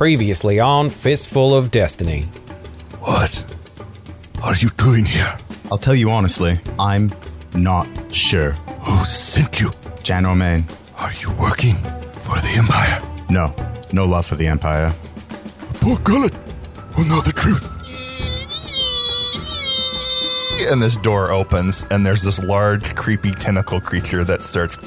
Previously on Fistful of Destiny. What are you doing here? I'll tell you honestly, I'm not sure. Who sent you? Jan O'Main. Are you working for the Empire? No, no love for the Empire. Poor Gullet will know the truth. And this door opens, and there's this large, creepy tentacle creature that starts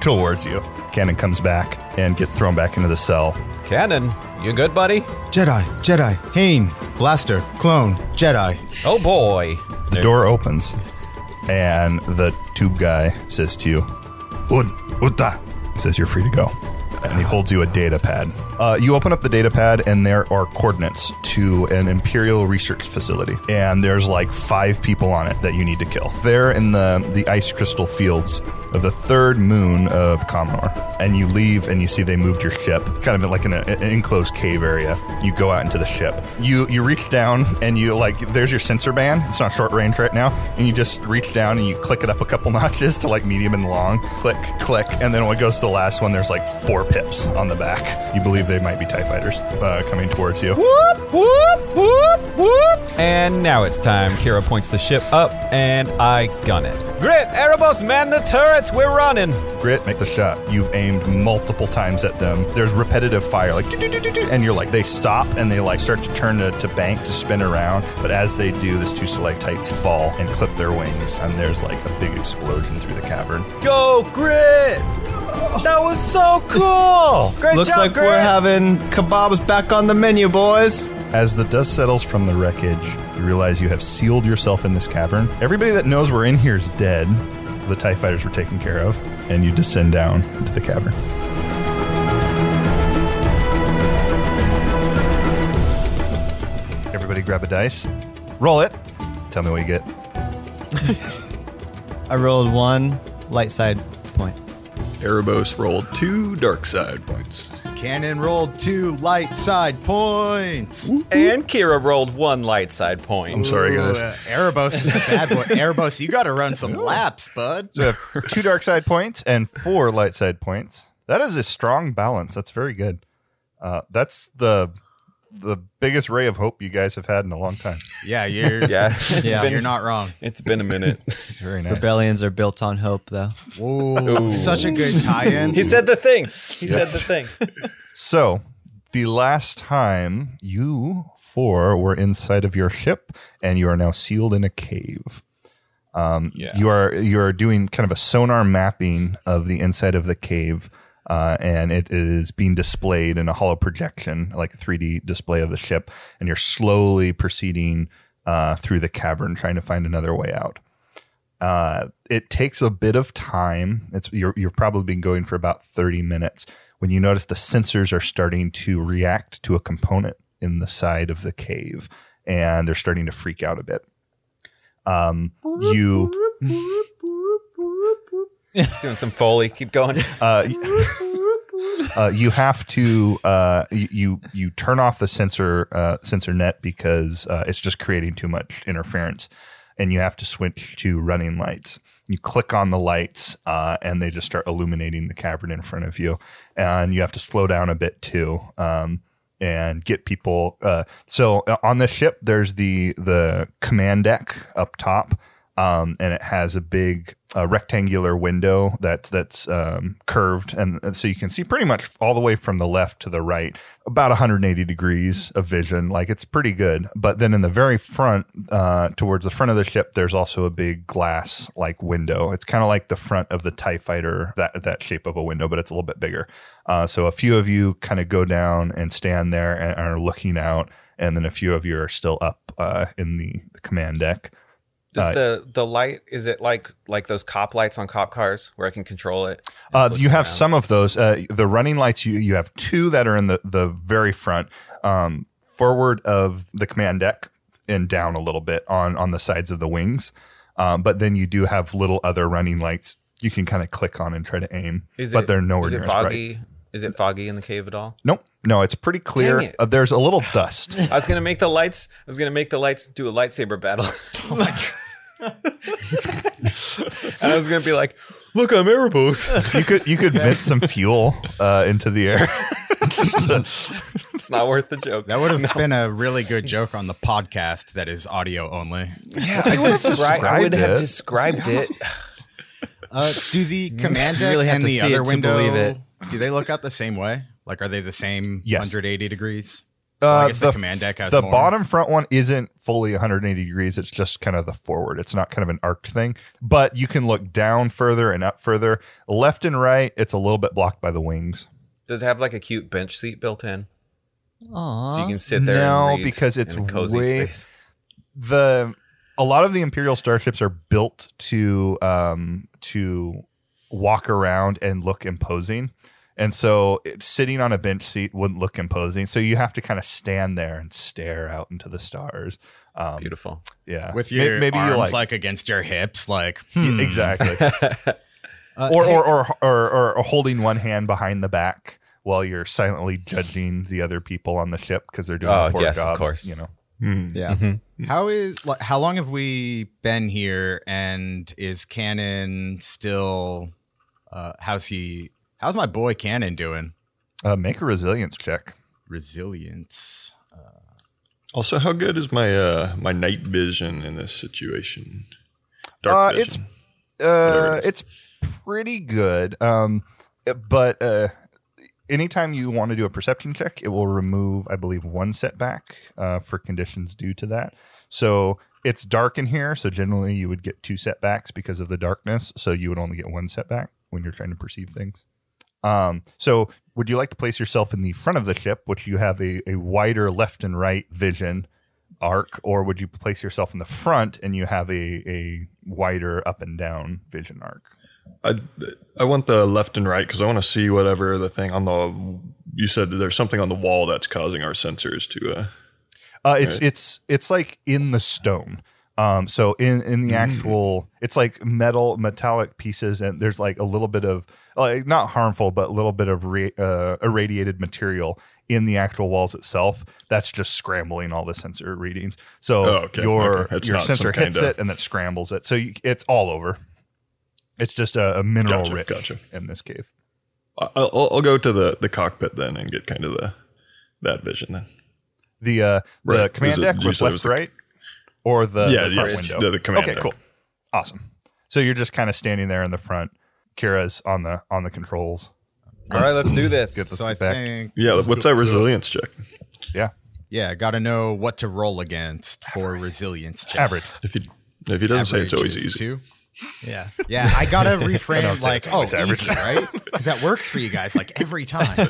towards you. Cannon comes back and gets thrown back into the cell. Cannon, you good, buddy? Jedi, Jedi, Hain, Blaster, Clone, Jedi. Oh boy. The door opens, and the tube guy says to you, Ud, Uta. Says you're free to go. And he holds you a data pad. Uh, you open up the data pad, and there are coordinates to an Imperial research facility. And there's like five people on it that you need to kill. They're in the, the ice crystal fields of the third moon of Comnor. And you leave, and you see they moved your ship, kind of like in a, an enclosed cave area. You go out into the ship. You you reach down, and you like there's your sensor band. It's not short range right now, and you just reach down and you click it up a couple notches to like medium and long. Click, click, and then when it goes to the last one, there's like four pips on the back. You believe they might be Tie Fighters uh, coming towards you. Whoop, whoop, whoop, whoop. And now it's time. Kira points the ship up, and I gun it. Grit, Erebos, man the turrets, we're running. Grit, make the shot. You've aimed multiple times at them. There's repetitive fire, like, and you're like, they stop and they like start to turn to, to bank to spin around. But as they do, these two stalactites fall and clip their wings, and there's like a big explosion through the cavern. Go, Grit! That was so cool! Great Looks job, like Grit! we're having kebabs back on the menu, boys. As the dust settles from the wreckage, you realize you have sealed yourself in this cavern. Everybody that knows we're in here is dead. The TIE fighters were taken care of, and you descend down into the cavern. Everybody grab a dice. Roll it. Tell me what you get. I rolled one light side point. Erebos rolled two dark side points. Cannon rolled two light side points. And Kira rolled one light side point. I'm sorry, guys. Uh, Erebos is the bad boy. Erebos, you got to run some laps, bud. So two dark side points and four light side points. That is a strong balance. That's very good. Uh, that's the the biggest ray of hope you guys have had in a long time. Yeah, you're. Yeah, it's Yeah. been You're not wrong. It's been a minute. It's very nice. Rebellions are built on hope, though. Ooh, such a good tie-in. he said the thing. He said the thing. So, the last time you four were inside of your ship, and you are now sealed in a cave. Um, yeah. You are you are doing kind of a sonar mapping of the inside of the cave, uh, and it is being displayed in a holo projection, like a 3D display of the ship, and you're slowly proceeding uh, through the cavern, trying to find another way out. Uh, it takes a bit of time. It's you're, you've probably been going for about 30 minutes when you notice the sensors are starting to react to a component in the side of the cave, and they're starting to freak out a bit. Um, you He's doing some foley. Keep going. uh, uh, you have to uh, you- you turn off the sensor uh, sensor net because uh, it's just creating too much interference, and you have to switch to running lights. You click on the lights, uh, and they just start illuminating the cavern in front of you, and you have to slow down a bit too. Um, and get people. Uh, so uh, on the ship, there's the the command deck up top, um, and it has a big uh, rectangular window that's that's um, curved, and, and so you can see pretty much all the way from the left to the right, about 180 degrees of vision. Like it's pretty good. But then in the very front, uh, towards the front of the ship, there's also a big glass like window. It's kind of like the front of the Tie Fighter, that that shape of a window, but it's a little bit bigger. Uh, so a few of you kind of go down and stand there and are looking out, and then a few of you are still up uh, in the, the command deck. Does Uh, the the light is it like like those cop lights on cop cars where I can control it? Uh, you have around. some of those. Uh, the running lights, you you have two that are in the the very front, um, forward of the command deck, and down a little bit on on the sides of the wings. Um, but then you do have little other running lights you can kind of click on and try to aim. Is but it, they're nowhere is near it foggy? Is it foggy in the cave at all? Nope, no, it's pretty clear. Uh, there's a little dust. I was gonna make the lights. I was gonna make the lights do a lightsaber battle. and I was gonna be like, "Look, I'm Erebos." you could you could vent some fuel uh, into the air. Just, uh, It's not worth the joke. That would have been a really good joke on the podcast that is audio only. Yeah, I, would have described I would have it. described it. Uh, do the command deck really have and the other it window it. do they look out the same way? Like, are they the same Yes. 180 degrees? Uh, I guess the command deck has the more. bottom front one isn't fully 180 degrees. It's just kind of the forward. It's not kind of an arced thing, but you can look down further and up further. Left and right, it's a little bit blocked by the wings. Does it have like a cute bench seat built in, Aww. so you can sit there? No, and read because it's in a cozy way- space. the a lot of the imperial starships are built to um to walk around and look imposing and so it, sitting on a bench seat wouldn't look imposing so you have to kind of stand there and stare out into the stars um Beautiful. yeah with your maybe arms you like, like, against your hips, like Yeah, hmm. exactly Uh, or, or, or or or or holding one hand behind the back while you're silently judging the other people on the ship because they're doing Oh, a poor yes, of course. you know yeah. Mm-hmm. How is like, how long have we been here, and is Cannon still? Uh, how's he? How's my boy Cannon doing? uh, make a resilience check Resilience. also, how good is my uh, my night vision in this situation? Dark Uh, vision. it's uh, it is. it's pretty good. Um, but uh, anytime you want to do a perception check, it will remove, I believe, one setback uh, for conditions due to that. So it's dark in here, so generally you would get two setbacks because of the darkness. So you would only get one setback when you're trying to perceive things. Um, so would you like to place yourself in the front of the ship, which you have a, a wider left and right vision arc, or would you place yourself in the front and you have a, a wider up and down vision arc? I I want the left and right because I want to see whatever the thing on the. You said that there's something on the wall that's causing our sensors to. Uh, Uh, it's it's it's like in the stone. Um, so in in the actual, it's like metal metallic pieces, and there's like a little bit of like not harmful, but a little bit of re, uh, irradiated material in the actual walls itself. That's just scrambling all the sensor readings. So Oh, okay, your okay. Your sensor hits it and then scrambles it. So you, it's all over. It's just a, a mineral Gotcha, rich gotcha. in this cave. I'll, I'll go to the, the cockpit then and get kind of the that vision then. The uh, the Right. command Was it- deck was left the- right, or the, Yeah, the front yeah, window. the- the command Okay, deck. cool, awesome. So you're just kind of standing there in the front. Kira's on the on the controls. All right, let's do this. Good. Let's so I back. think Yeah, what's that resilience check? Yeah, yeah, got to know what to roll against for resilience check. average. If he if he doesn't say it's Average always is easy. two. Yeah. Yeah, I gotta reframe don't say like, it's oh, always average. easy, right? Because that works for you guys like every time.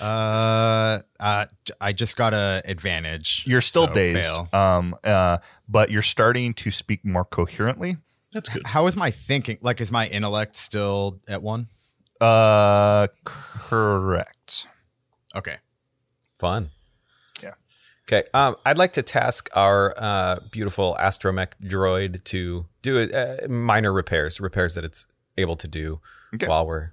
uh, uh, j- I just got a advantage. You're still so dazed, fail. um, uh, but you're starting to speak more coherently. That's good. How is my thinking? Like, is my intellect still at one? Uh, correct. Okay. Fun. Yeah. Okay. Um, I'd like to task our uh, beautiful astromech droid to do uh, minor repairs, repairs that it's able to do Okay. while we're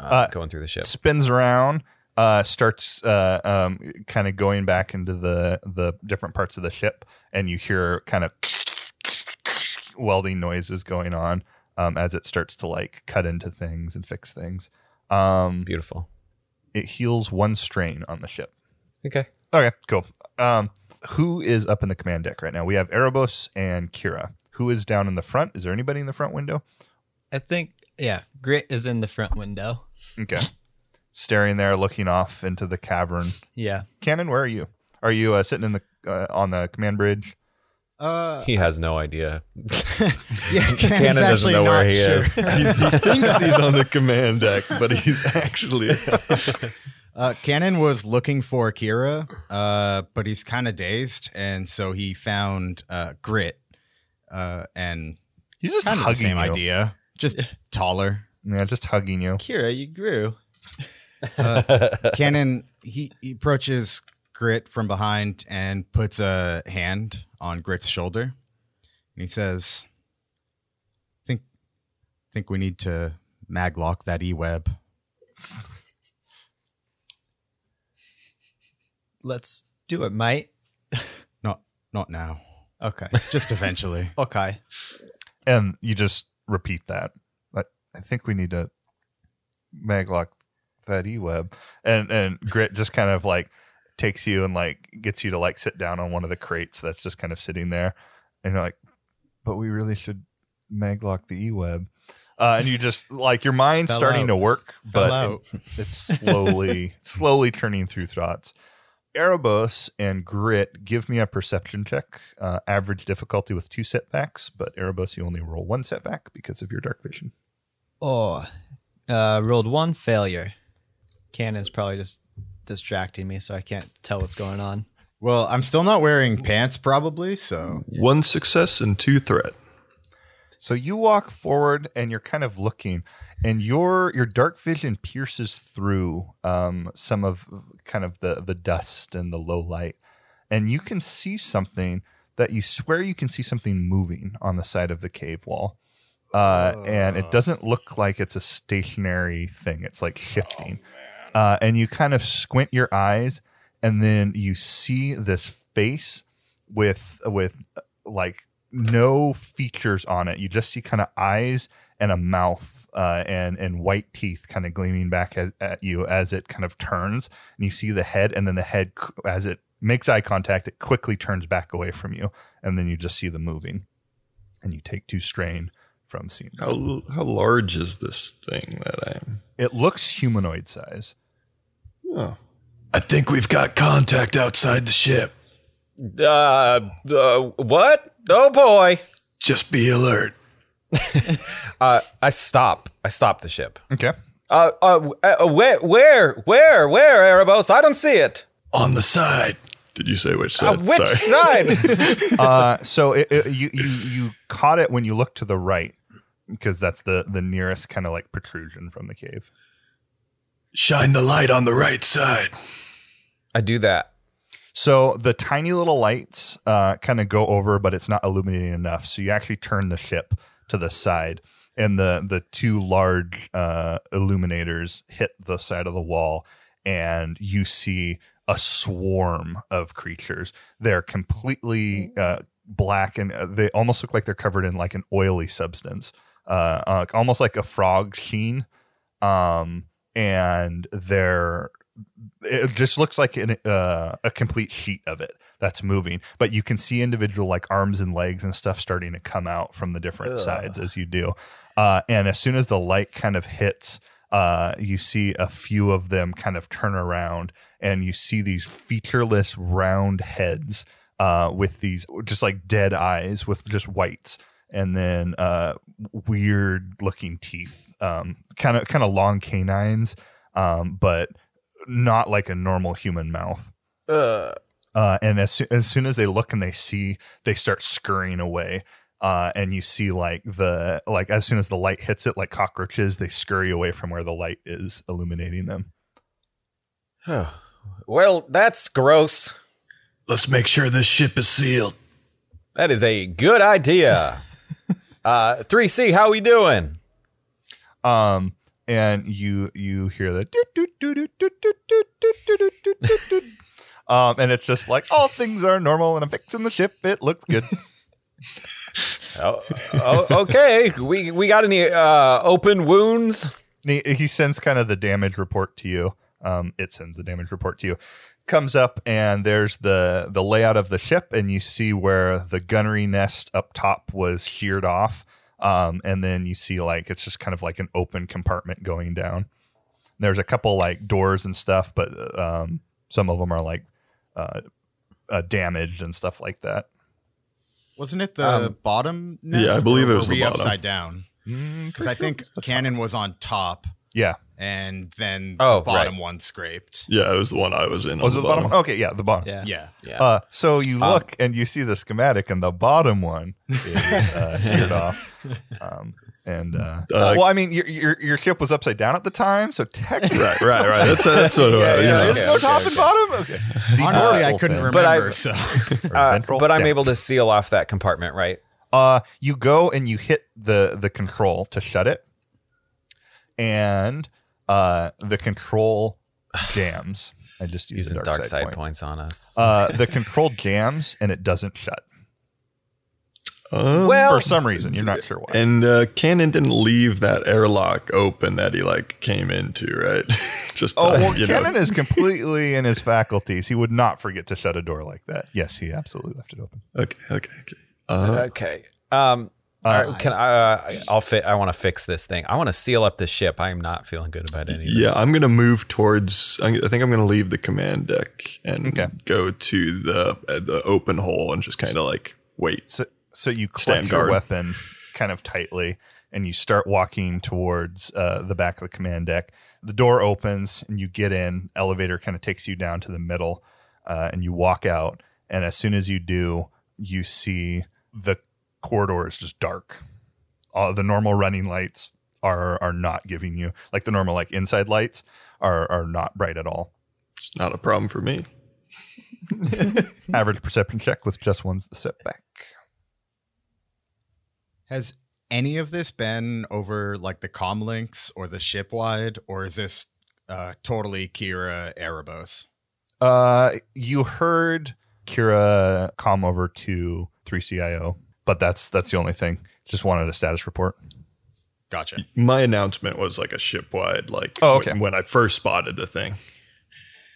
uh, Uh, going through the ship. Spins around, uh, starts uh, um, kind of going back into the the different parts of the ship, and you hear kind of welding noises going on um, as it starts to like cut into things and fix things. Um, Beautiful. it heals one strain on the ship. Okay. Okay, cool. Um, who is up in the command deck right now? We have Erebos and Kira. Who is down in the front? Is there anybody in the front window? I think yeah, Grit is in the front window. Okay. Staring there, looking off into the cavern. Yeah. Cannon, where are you? Are you uh, sitting in the uh, on the command bridge? Uh, He has no idea. yeah, Cannon doesn't know where he is. he, he thinks he's on the command deck, but he's actually Uh, Cannon was looking for Kira, uh, but he's kind of dazed, and so he found uh, Grit, uh, and He's just kind of the same you. idea, just taller. Yeah, just hugging you. Kira, you grew. Cannon he, he approaches Grit from behind and puts a hand on Grit's shoulder, and he says, "Think, think we need to maglock that e-web." Let's do it, mate. Not, not now. Okay. Just eventually. Okay. And you just repeat that. I, I think we need to maglock that e-web and and grit just kind of like takes you and like gets you to like sit down on one of the crates that's just kind of sitting there and you're like but we really should maglock the e-web uh, and you just like your mind's starting out. to work but Fell out. it's slowly slowly turning through thoughts erebos and grit give me a perception check uh, average difficulty with two setbacks but erebos you only roll one setback because of your dark vision Oh, uh, rolled one failure. Cannon's probably just distracting me, so I can't tell what's going on. Well, I'm still not wearing pants, probably. So One success and two threat. So you walk forward and you're kind of looking, and your your dark vision pierces through um, some of kind of the the dust and the low light, and you can see something that you swear you can see something moving on the side of the cave wall. Uh, and it doesn't look like it's a stationary thing. It's like shifting. Uh, and you kind of squint your eyes, and then you see this face with with like no features on it. You just see kind of eyes and a mouth uh, and and white teeth kind of gleaming back at, at you as it kind of turns, and you see the head, and then the head as it makes eye contact, it quickly turns back away from you, and then you just see the moving, and you take two strain from seeing. How how large is this thing that I'm? It looks humanoid size. Oh, I think we've got contact outside the ship. Uh, uh, what? Oh boy. Just be alert. Uh, I stop. I stop the ship. Okay. Uh, uh, uh where, where, where, where, Erebos? I don't see it. On the side. did you say which Uh, side? which Sorry. side? uh, so it, it- you you you caught it when you looked to the right because that's the the nearest kind of like protrusion from the cave. Shine the light on the right side. I do that. So the tiny little lights uh, kind of go over, but it's not illuminating enough. So you actually turn the ship to the side, and the the two large uh, illuminators hit the side of the wall, and you see a swarm of creatures. They're completely uh, black, and uh, they almost look like they're covered in like an oily substance, uh, uh, almost like a frog sheen. Um, and they're it just looks like an, uh, a complete sheet of it that's moving but you can see individual like arms and legs and stuff starting to come out from the different sides as you do. Uh, and as soon as the light kind of hits uh, you see a few of them kind of turn around and you see these featureless round heads uh, with these just like dead eyes with just whites and then uh, weird looking teeth um, kind of kind of long canines um, but not like a normal human mouth. Uh, Uh, and as, soo- as soon as they look and they see, they start scurrying away. Uh, and you see like the like as soon as the light hits it, like cockroaches, they scurry away from where the light is illuminating them. well, that's gross. Let's make sure this ship is sealed. That is a good idea. Uh, 3C, how we doing? Um, and you you hear the um, and it's just like all things are normal, and I'm fixing the ship. It looks good. Oh, oh, okay. We we got any uh, open wounds? He, he sends kind of the damage report to you. Um, it sends the damage report to you. Comes up and there's the the layout of the ship, and you see where the gunnery nest up top was sheared off. Um, and then you see like it's just kind of like an open compartment going down. There's a couple like doors and stuff, but um, some of them are like uh, uh, damaged and stuff like that. wasn't it the Um, bottom? Nest, yeah, I believe it was were the we bottom. upside down. Because I think Cannon was on top, Yeah, and then Oh, the bottom right. one scraped. Yeah, it was the one I was in. was on it the bottom? bottom. Okay, yeah, the bottom. Yeah. Yeah. Yeah. Uh, so you look and you see the schematic, and the bottom one is uh, sheared off. Um, and uh, Uh, well, I mean, your, your your ship was upside down at the time, so technically, Right, right, right. That's, that's what. yeah, uh, you yeah, know. there's no okay, top okay, and bottom. Okay, The Honestly, I couldn't fin, remember. But I- so or Uh, ventral? but I'm Yeah. able to seal off that compartment, right? Uh, you go and you hit the the control to shut it, and uh, the control jams. I just used Using the dark, dark, side point. points on us. Uh, the control jams and it doesn't shut. well, for some reason. You're not sure why. And uh, Cannon didn't leave that airlock open that he like came into, right? Just Oh, uh, well, you know. Is completely in his faculties. He would not forget to shut a door like that. Yes, he absolutely left it open. Okay, okay, okay. Uh, okay. Um, all right, can I? Uh, I'll fit. I want to fix this thing. I want to seal up the ship. I am not feeling good about any. Of yeah, I'm gonna move towards. I I think I'm gonna leave the command deck and Okay. go to the uh, the open hole and just kind of like wait. So, so you Stand your guard. weapon kind of tightly, and you start walking towards uh, the back of the command deck. The door opens, and you get in. Elevator kind of takes you down to the middle, uh, and you walk out. And as soon as you do, you see the corridor is just dark. All the normal running lights are are not giving you like the normal like inside lights are are not bright at all. It's not a problem for me. Average perception check with just one setback. Has any of this been over like the comlinks or the ship wide, or is this uh, totally Kira Erebos? Uh, you heard Kira come over to 3CIO, but that's that's the only thing. Just wanted a status report. Gotcha. My announcement was like a shipwide, like Oh, okay. when, when I first spotted the thing.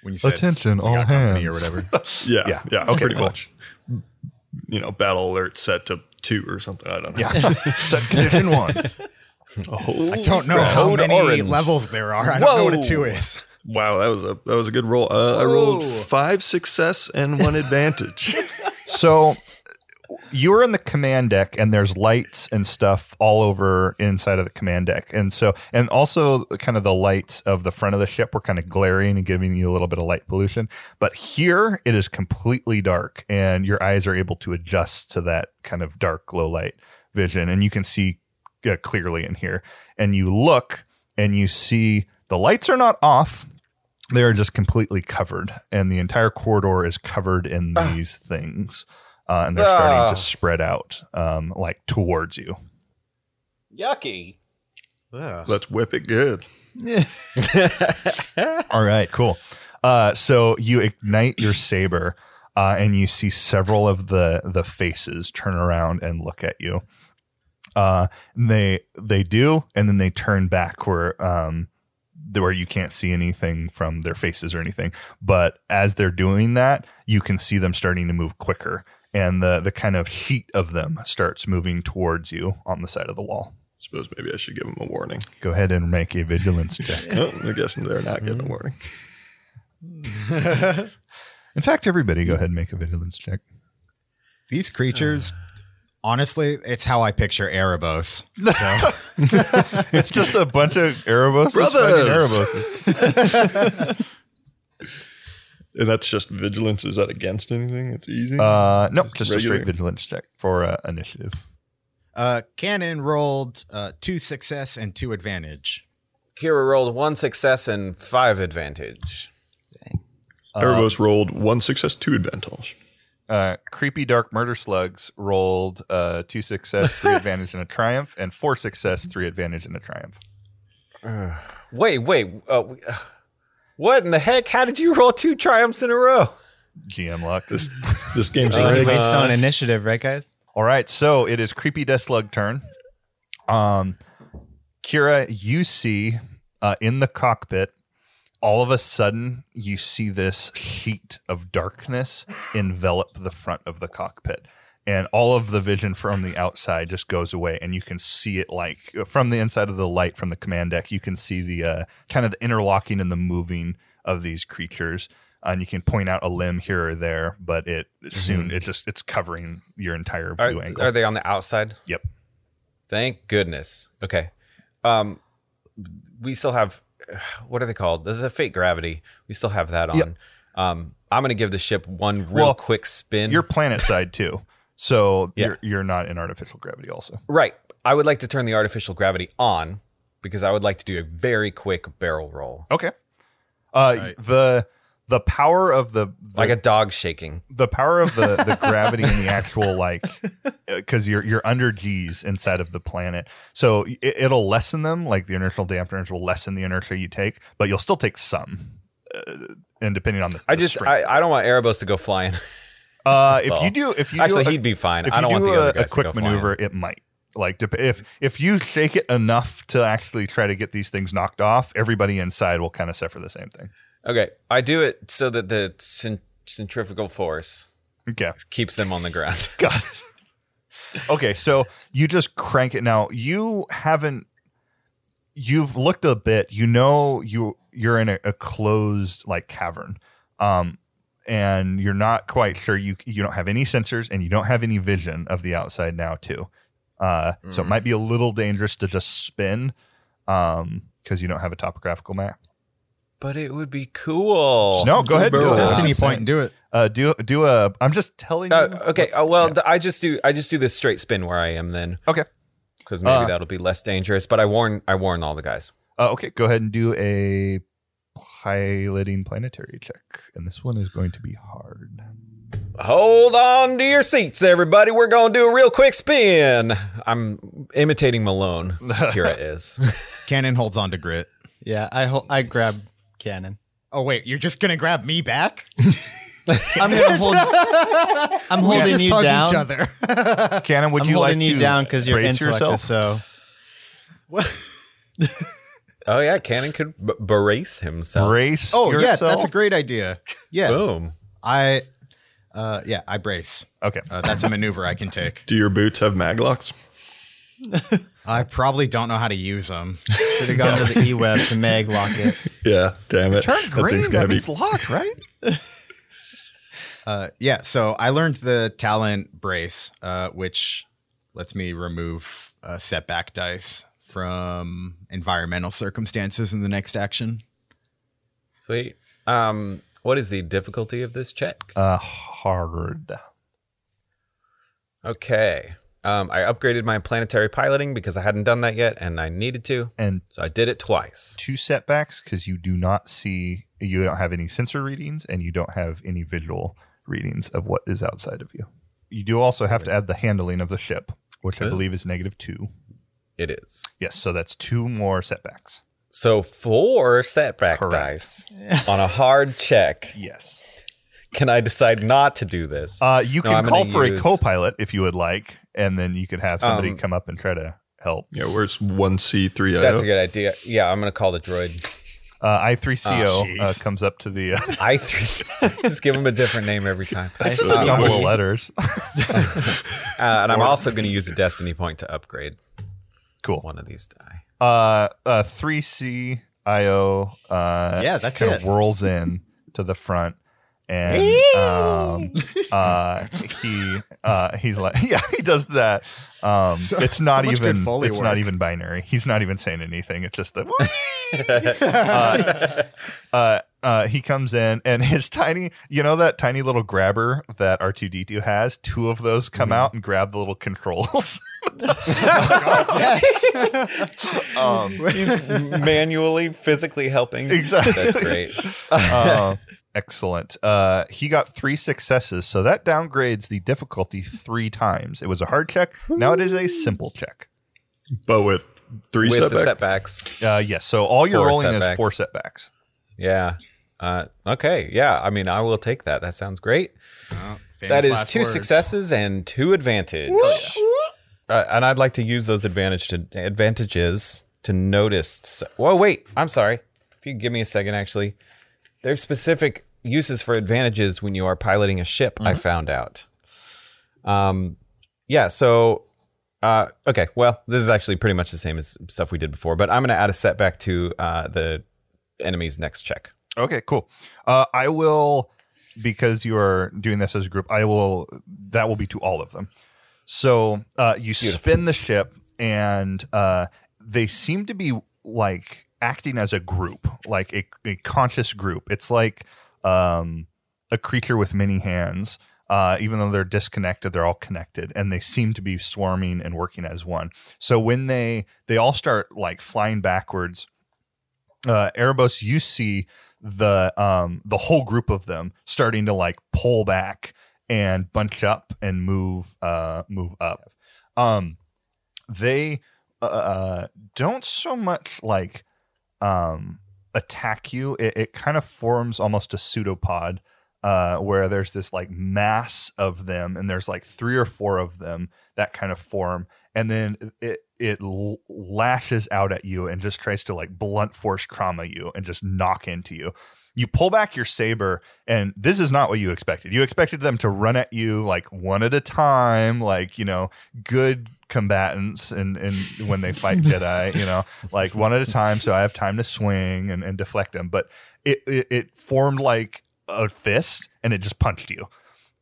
When you said Attention, we all hands. or whatever. Yeah, Yeah. yeah, Okay, pretty cool. much. You know, battle alert set to two or something. I don't know. Yeah, set condition one. Oh, I don't know how many orange. levels there are. I don't know what a two is. Wow, that was a that was a good roll. Uh, I rolled five success and one advantage. So you're in the command deck, and there's lights and stuff all over inside of the command deck, and so and also kind of the lights of the front of the ship were kind of glaring and giving you a little bit of light pollution. But here it is completely dark, and your eyes are able to adjust to that kind of dark low light vision, and you can see uh, clearly in here. And you look, and you see the lights are not off. They are just completely covered, and the entire corridor is covered in these things, uh, and they're starting Ah. to spread out, um, like towards you. Yucky. Let's whip it good. All right, cool. Uh, so you ignite your saber, uh, and you see several of the the faces turn around and look at you. Uh, and they they do, and then they turn back where um, where you can't see anything from their faces or anything. But as they're doing that, you can see them starting to move quicker, and the the kind of sheet of them starts moving towards you on the side of the wall. Suppose maybe I should give them a warning. Go ahead and make a vigilance check. Oh, I guess they're not getting a mm. warning. In fact, everybody, go ahead and make a vigilance check. These creatures, uh. honestly, it's how I picture Erebos. So It's just a bunch of Ereboses fighting Brothers. Ereboses. And that's just vigilance. Is that against anything? It's easy. Uh, nope, just a straight vigilance check for uh, initiative. uh, Cannon rolled uh, two success and two advantage. Kira rolled one success and five advantage. Erebos rolled one success, two advantage. Uh, creepy dark murder slugs rolled uh, two success, three advantage, and a triumph, and four success, three advantage, and a triumph. Wait, wait. Uh, we- uh, what in the heck? How did you roll two triumphs in a row? GM luck. This this game's Uh, rigged. based on initiative, right, guys? All right, so it is creepy death slug turn. Um, Kira, you see uh, in the cockpit, all of a sudden you see this sheet of darkness envelop the front of the cockpit, and all of the vision from the outside just goes away, and you can see it like from the inside of the light from the command deck. You can see the uh, kind of the interlocking and the moving of these creatures. And you can point out a limb here or there, but it soon it just it's covering your entire view Are, angle. are they on the outside? Yep. Thank goodness. Okay. Um, we still have what are they called? The, the fate gravity. We still have that on. Yep. Um, I'm gonna give the ship one real Well, quick spin. You're planet side too, so Yeah. you're you're not in artificial gravity. Also, right. I would like to turn the artificial gravity on because I would like to do a very quick barrel roll, okay. Uh, the the power of the, the like a dog shaking. the power of the the gravity and the actual like because you're you're under G's inside of the planet, so it, it'll lessen them. Like the inertial dampeners will lessen the inertia you take, but you'll still take some. Uh, and depending on the, I the just. I, I don't want Erebos to go flying. Uh, if you do, if you Actually, do a, he'd be fine. If I you don't do want the a, other a to quick go flying. maneuver, it might. Like if if you shake it enough to actually try to get these things knocked off, everybody inside will kind of suffer the same thing. Okay, I do it so that the cent- centrifugal force Okay, keeps them on the ground. got it. Okay, so you just crank it. Now you haven't. You've looked a bit. You know you you're in a, a closed like cavern, um, and you're not quite sure. You you don't have any sensors and you don't have any vision of the outside now too. Uh, so it might be a little dangerous to just spin, um, because you don't have a topographical map. but it would be cool. No, go ahead. and do it. Destiny Just point and do it. Uh, do do a. I'm just telling you. Uh, okay. what's- Uh, well, yeah. th- I just do. I just do this straight spin where I am then, okay. because maybe Uh, that'll be less dangerous. But I warn. I warn all the guys. Uh, okay, go ahead and do a piloting planetary check, and this one is going to be hard. Hold on to your seats, everybody. We're gonna do a real quick spin. I'm imitating Malone. Kira is. Cannon holds on to Grit. Yeah, I ho- I grab cannon. Oh wait, you're just gonna grab me back? I'm gonna hold. I'm We holding just you hug down. each other. Cannon, would I'm you like holding you to down because your brace intellect yourself? is so. Oh yeah, Cannon could b- brace himself. brace. oh yeah, that's a great idea. Yeah, Boom. I, uh, yeah, I brace. Okay, Uh, that's a maneuver I can take. Do your boots have maglocks? I probably don't know how to use them. Should have gone to the e-web to mag lock it. Yeah, damn it. turn green. thing's That gotta be- means locked, right? Uh, yeah, so I learned the talent brace, uh, which lets me remove uh, setback dice from environmental circumstances in the next action. Sweet. Um, what is the difficulty of this check? Uh, hard. Okay. Um, I upgraded my planetary piloting because I hadn't done that yet, and I needed to, And so I did it twice. two setbacks because you do not see, you don't have any sensor readings, and you don't have any visual readings of what is outside of you. You do also have to add the handling of the ship, which I believe is negative two. It is. Yes, so that's two more setbacks. So four setback Correct. dice on a hard check. Yes. Can I decide not to do this? Uh, you No, can I'm call for use- a co-pilot if you would like, and then you could have somebody Um, come up and try to help. Yeah, where's one C three That's a good idea. Yeah, I'm gonna call the droid. Uh, I3CO Oh, uh, comes up to the. Uh, I three. Just give him a different name every time. it's just a Uh, couple of letters. uh, and I'm also going to use a destiny point to upgrade cool. one of these die. Uh, uh, 3C IO. Uh, Yeah, that's kind it. of whirls in to the front, and um, uh, he uh, he's like, yeah, he does that. Um, So- it's not so even Foley it's not even binary. He's not even saying anything. It's just the. uh, uh, uh, he comes in and his tiny, you know, that tiny little grabber that R2D2 has, two of those come out and grab the little controls. um, He's manually, physically helping. Exactly. That's great. uh, excellent. Uh, he got three successes, so that downgrades the difficulty three times. It was a hard check. Now it is a simple check. but with three With the setback. setbacks. Uh, yes. So all you're Four rolling is four setbacks. Yeah. Uh, okay. Yeah. I mean, I will take that. That sounds great. Famous that is two words. successes and two advantage. Uh, and I'd like to use those advantage to advantages to notice. So, Whoa, wait. I'm sorry. If you give me a second, actually, there's specific uses for advantages when you are piloting a ship. I found out. Um, yeah. So, uh, okay. Well, this is actually pretty much the same as stuff we did before, but I'm going to add a setback to uh, the enemy's next check. Okay, cool. Uh, I will because you are doing this as a group. I will. That will be to all of them. So uh, you spin the ship, and uh, they seem to be like acting as a group, like a, a conscious group. It's like um, a creature with many hands. Uh, even though they're disconnected, they're all connected, and they seem to be swarming and working as one. So when they they all start like flying backwards, uh, Erebos, you see the um the whole group of them starting to like pull back and bunch up and move uh move up. Um, they uh don't so much like um attack you. It, it kind of forms almost a pseudopod uh, where there's this like mass of them, and there's like three or four of them that kind of form, and then it it l- lashes out at you and just tries to like blunt force trauma you and just knock into you. You pull back your saber, and this is not what you expected. You expected them to run at you like one at a time, like you know, good combatants, and and when they fight Jedi, you know, like one at a time, so I have time to swing and, and deflect them. But it, it it formed like a fist, and it just punched you,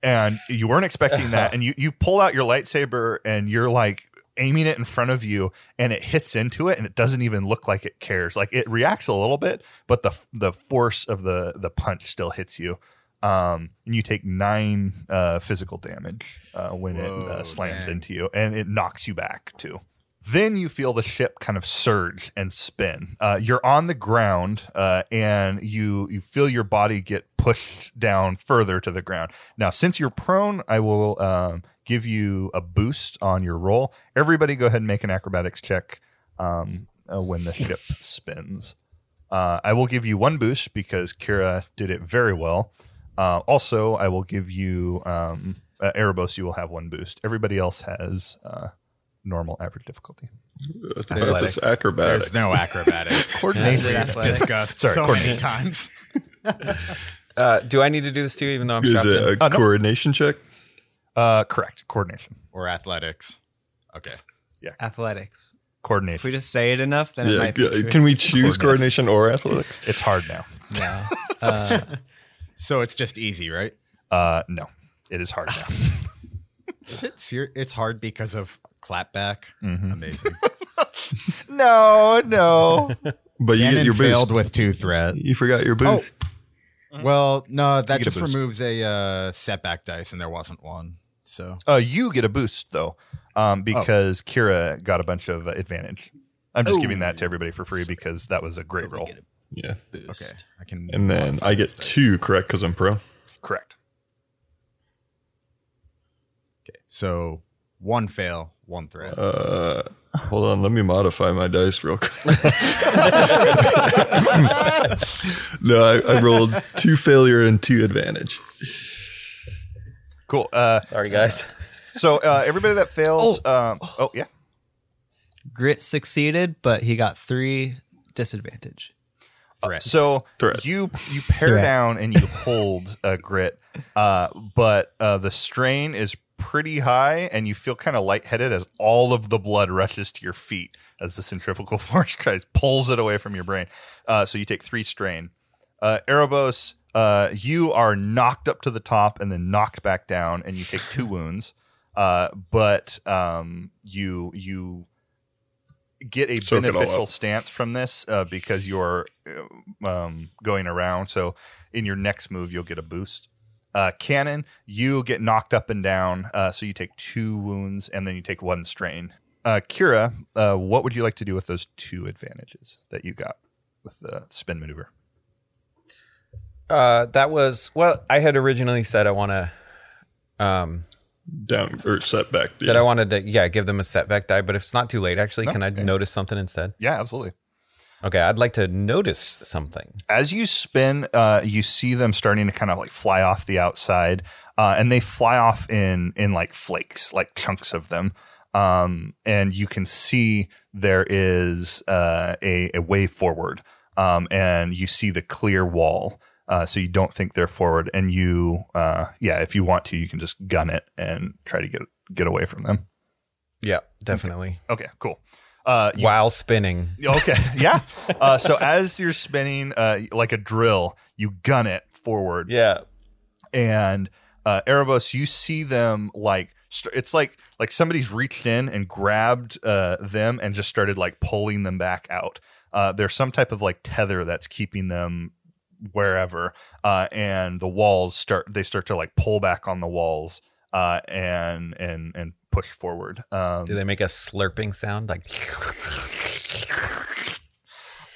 and you weren't expecting that, and you you pull out your lightsaber, and you're like aiming it in front of you and it hits into it and it doesn't even look like it cares like it reacts a little bit but the the force of the the punch still hits you um and you take nine uh physical damage uh when it uh, slams into you and it knocks you back too then you feel the ship kind of surge and spin. Uh, you're on the ground, uh, and you you feel your body get pushed down further to the ground. Now, since you're prone, I will um, give you a boost on your roll. Everybody, go ahead and make an acrobatics check um, uh, when the ship spins. Uh, I will give you one boost because Kira did it very well. Uh, also, I will give you um, uh, Erebos. You will have one boost. Everybody else has uh, normal average difficulty. That's Athletics. acrobatics. There's no acrobatics. Coordination. That's what athletics. Discussed Sorry, so many times. Uh, do I need to do this too, even though I'm Is strapped in? a Uh, no. coordination check? Uh, correct. Coordination. Or athletics. Okay. Yeah. Athletics. Coordination. If we just say it enough, then it Yeah. might be yeah. true. Can we choose coordination or athletics? It's hard now. No. Uh, So it's just easy, right? Uh, no, it is hard now. Is it ser- It's hard because of clapback. Amazing. no, no. But you Cannon get your failed with two threat. You forgot your boost. Well, no, that get a just boost. removes a uh, setback dice, and there wasn't one. So Uh, you get a boost though, um, because Kira got a bunch of uh, advantage. I'm just giving that to everybody for free because that was a great roll. Yeah. okay, I can. And then I get two correct because I'm pro. Correct. Okay, so one fail, one threat. Uh, hold on, let me modify my dice real quick. no, I, I rolled two failure and two advantage. Cool. Uh, Sorry, guys. so uh, everybody that fails. Oh, um, oh yeah. Grit succeeded, but he got three disadvantage. threat. So Threat. you you pare Threat. down and you hold a grit, uh, but uh, the strain is pretty high, and you feel kind of lightheaded as all of the blood rushes to your feet as the centrifugal force tries pulls it away from your brain. Uh, so you take three strain. Uh, Erebos, uh, you are knocked up to the top and then knocked back down, and you take two wounds. Uh, but um, you you get a Soak beneficial stance from this uh, because you're uh, um, going around. So in your next move, you'll get a boost. Uh, Cannon, you get knocked up and down, uh, so you take two wounds and then you take one strain. Uh, Kira, uh, what would you like to do with those two advantages that you got with the spin maneuver? Uh, that was well. I had originally said I want to, um, Down or setback. that I wanted to, yeah, give them a setback die. But if it's not too late, actually, can I Okay. notice something instead? Yeah, absolutely. Okay, I'd like to notice something. as you spin, uh, you see them starting to kind of like fly off the outside, uh, and they fly off in in like flakes, like chunks of them. Um, and you can see there is uh, a, a way forward, um, and you see the clear wall. Uh, so you don't think they're forward, and you, uh, yeah, if you want to, you can just gun it and try to get get away from them. Yeah, definitely. Okay, cool. Uh, you While spinning. Okay, yeah. Uh, so as you're spinning uh, like a drill, you gun it forward, Yeah. and uh, Erebos, you see them like it's like like somebody's reached in and grabbed uh, them and just started like pulling them back out. Uh, there's some type of like tether that's keeping them wherever, uh, and the walls start they start to like pull back on the walls uh, and and and push forward. Um, Do they make a slurping sound like?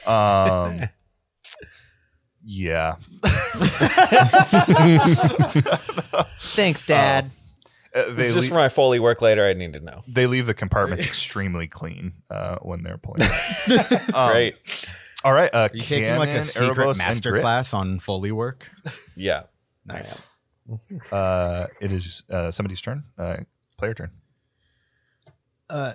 Um, yeah. Thanks, Dad. Uh, they, It's just lea- for my foley work later. I need to know. they leave the compartments extremely clean uh, when they're pulling. it. Um, Great. All right. Uh, Are you taking like a Cannon, secret master class on Foley work? Yeah. Nice. Uh, it is uh, somebody's turn. Uh, player turn. Uh,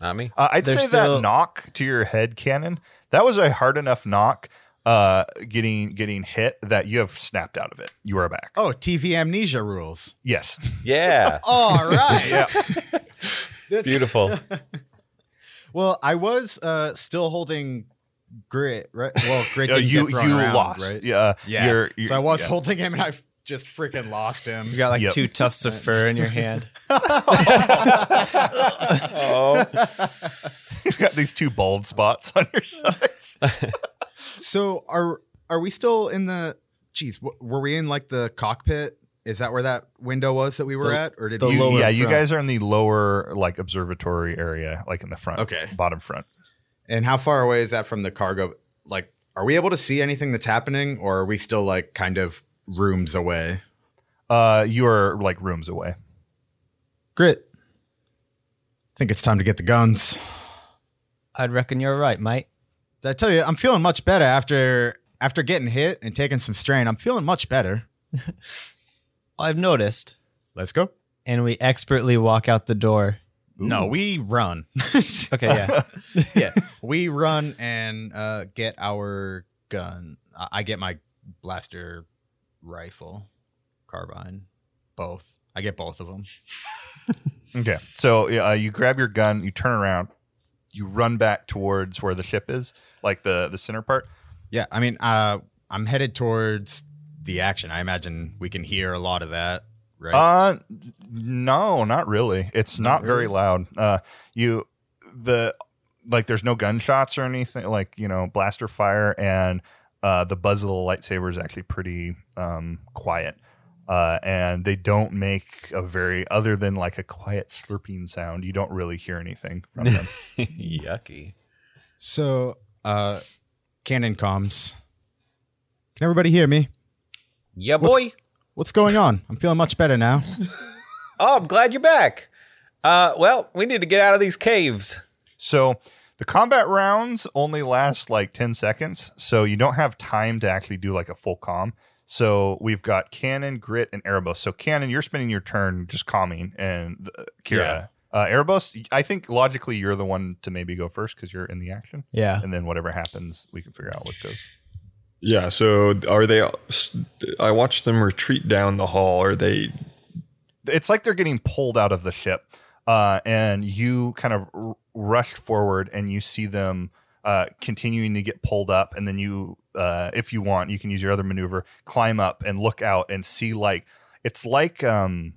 Not me. Uh, I'd There's say still- that knock to your head cannon. That was a hard enough knock. Uh, getting getting hit that you have snapped out of it. You are back. Oh, TV amnesia rules. Yes. Yeah. All right. Yeah. That's- Beautiful. Well, I was uh, still holding grit, right? Well, grit didn't you get thrown you around, lost. right? Yeah. Yeah. You're, you're- so I was yeah. holding him, and I just freaking lost him. you got like Yep. two tufts of fur in your hand. Oh. you got these two bald spots on your sides. So are are we still in the? Geez, w- were we in like the cockpit? Is that where that window was that we were The- at, or did the you? lower yeah, you guys are in the lower like observatory area, like in the front. Okay. Bottom front. And how far away is that from the cargo? Like, are we able to see anything that's happening, or are we still like kind of rooms away? Uh, you are like rooms away. Grit. I think it's time to get the guns. I'd reckon you're right, mate. Did I tell you, I'm feeling much better after after getting hit and taking some strain. I'm feeling much better. I've noticed. Let's go. And we expertly walk out the door. No, we run. Okay, yeah. yeah, we run and uh, get our gun. I I get my blaster rifle, carbine, both. I get both of them. Okay. So uh, you grab your gun, you turn around, you run back towards where the ship is, like the the center part. Yeah, I mean, uh, I'm headed towards the action. I imagine we can hear a lot of that, right? Uh, no, not really. It's not, very loud. Uh, you the like there's no gunshots or anything like you know blaster fire and uh the buzz of the lightsaber is actually pretty um quiet. Uh, and they don't make a very other than like a quiet slurping sound. You don't really hear anything from them. Yucky. so, uh, cannon comms. Can everybody hear me? Yeah, boy. What's going on? I'm feeling much better now. Oh, I'm glad you're back. Uh, well, we need to get out of these caves. So the combat rounds only last like 10 seconds. So you don't have time to actually do like a full calm. So we've got Cannon, Grit, and Erebos. So Cannon, you're spending your turn just calming, and uh, Kira. Uh, Erebos, I think logically you're the one to maybe go first because you're in the action. Yeah. And then whatever happens, we can figure out what goes. Yeah. So are they? I watched them retreat down the hall. Are they? it's like they're getting pulled out of the ship uh, and you kind of r- rush forward and you see them uh, continuing to get pulled up and then you uh, if you want you can use your other maneuver climb up and look out and see like it's like um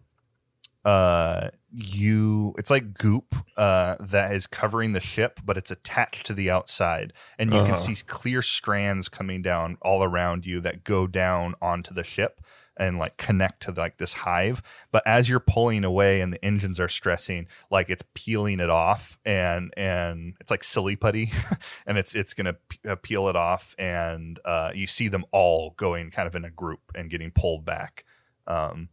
uh you it's like goop uh that is covering the ship but it's attached to the outside. And you Uh-huh. can see clear strands coming down all around you that go down onto the ship and like connect to like this hive. But as you're pulling away and the engines are stressing like it's peeling it off and and it's like silly putty and it's it's gonna p- uh, peel it off. And uh you see them all going kind of in a group and getting pulled back. Um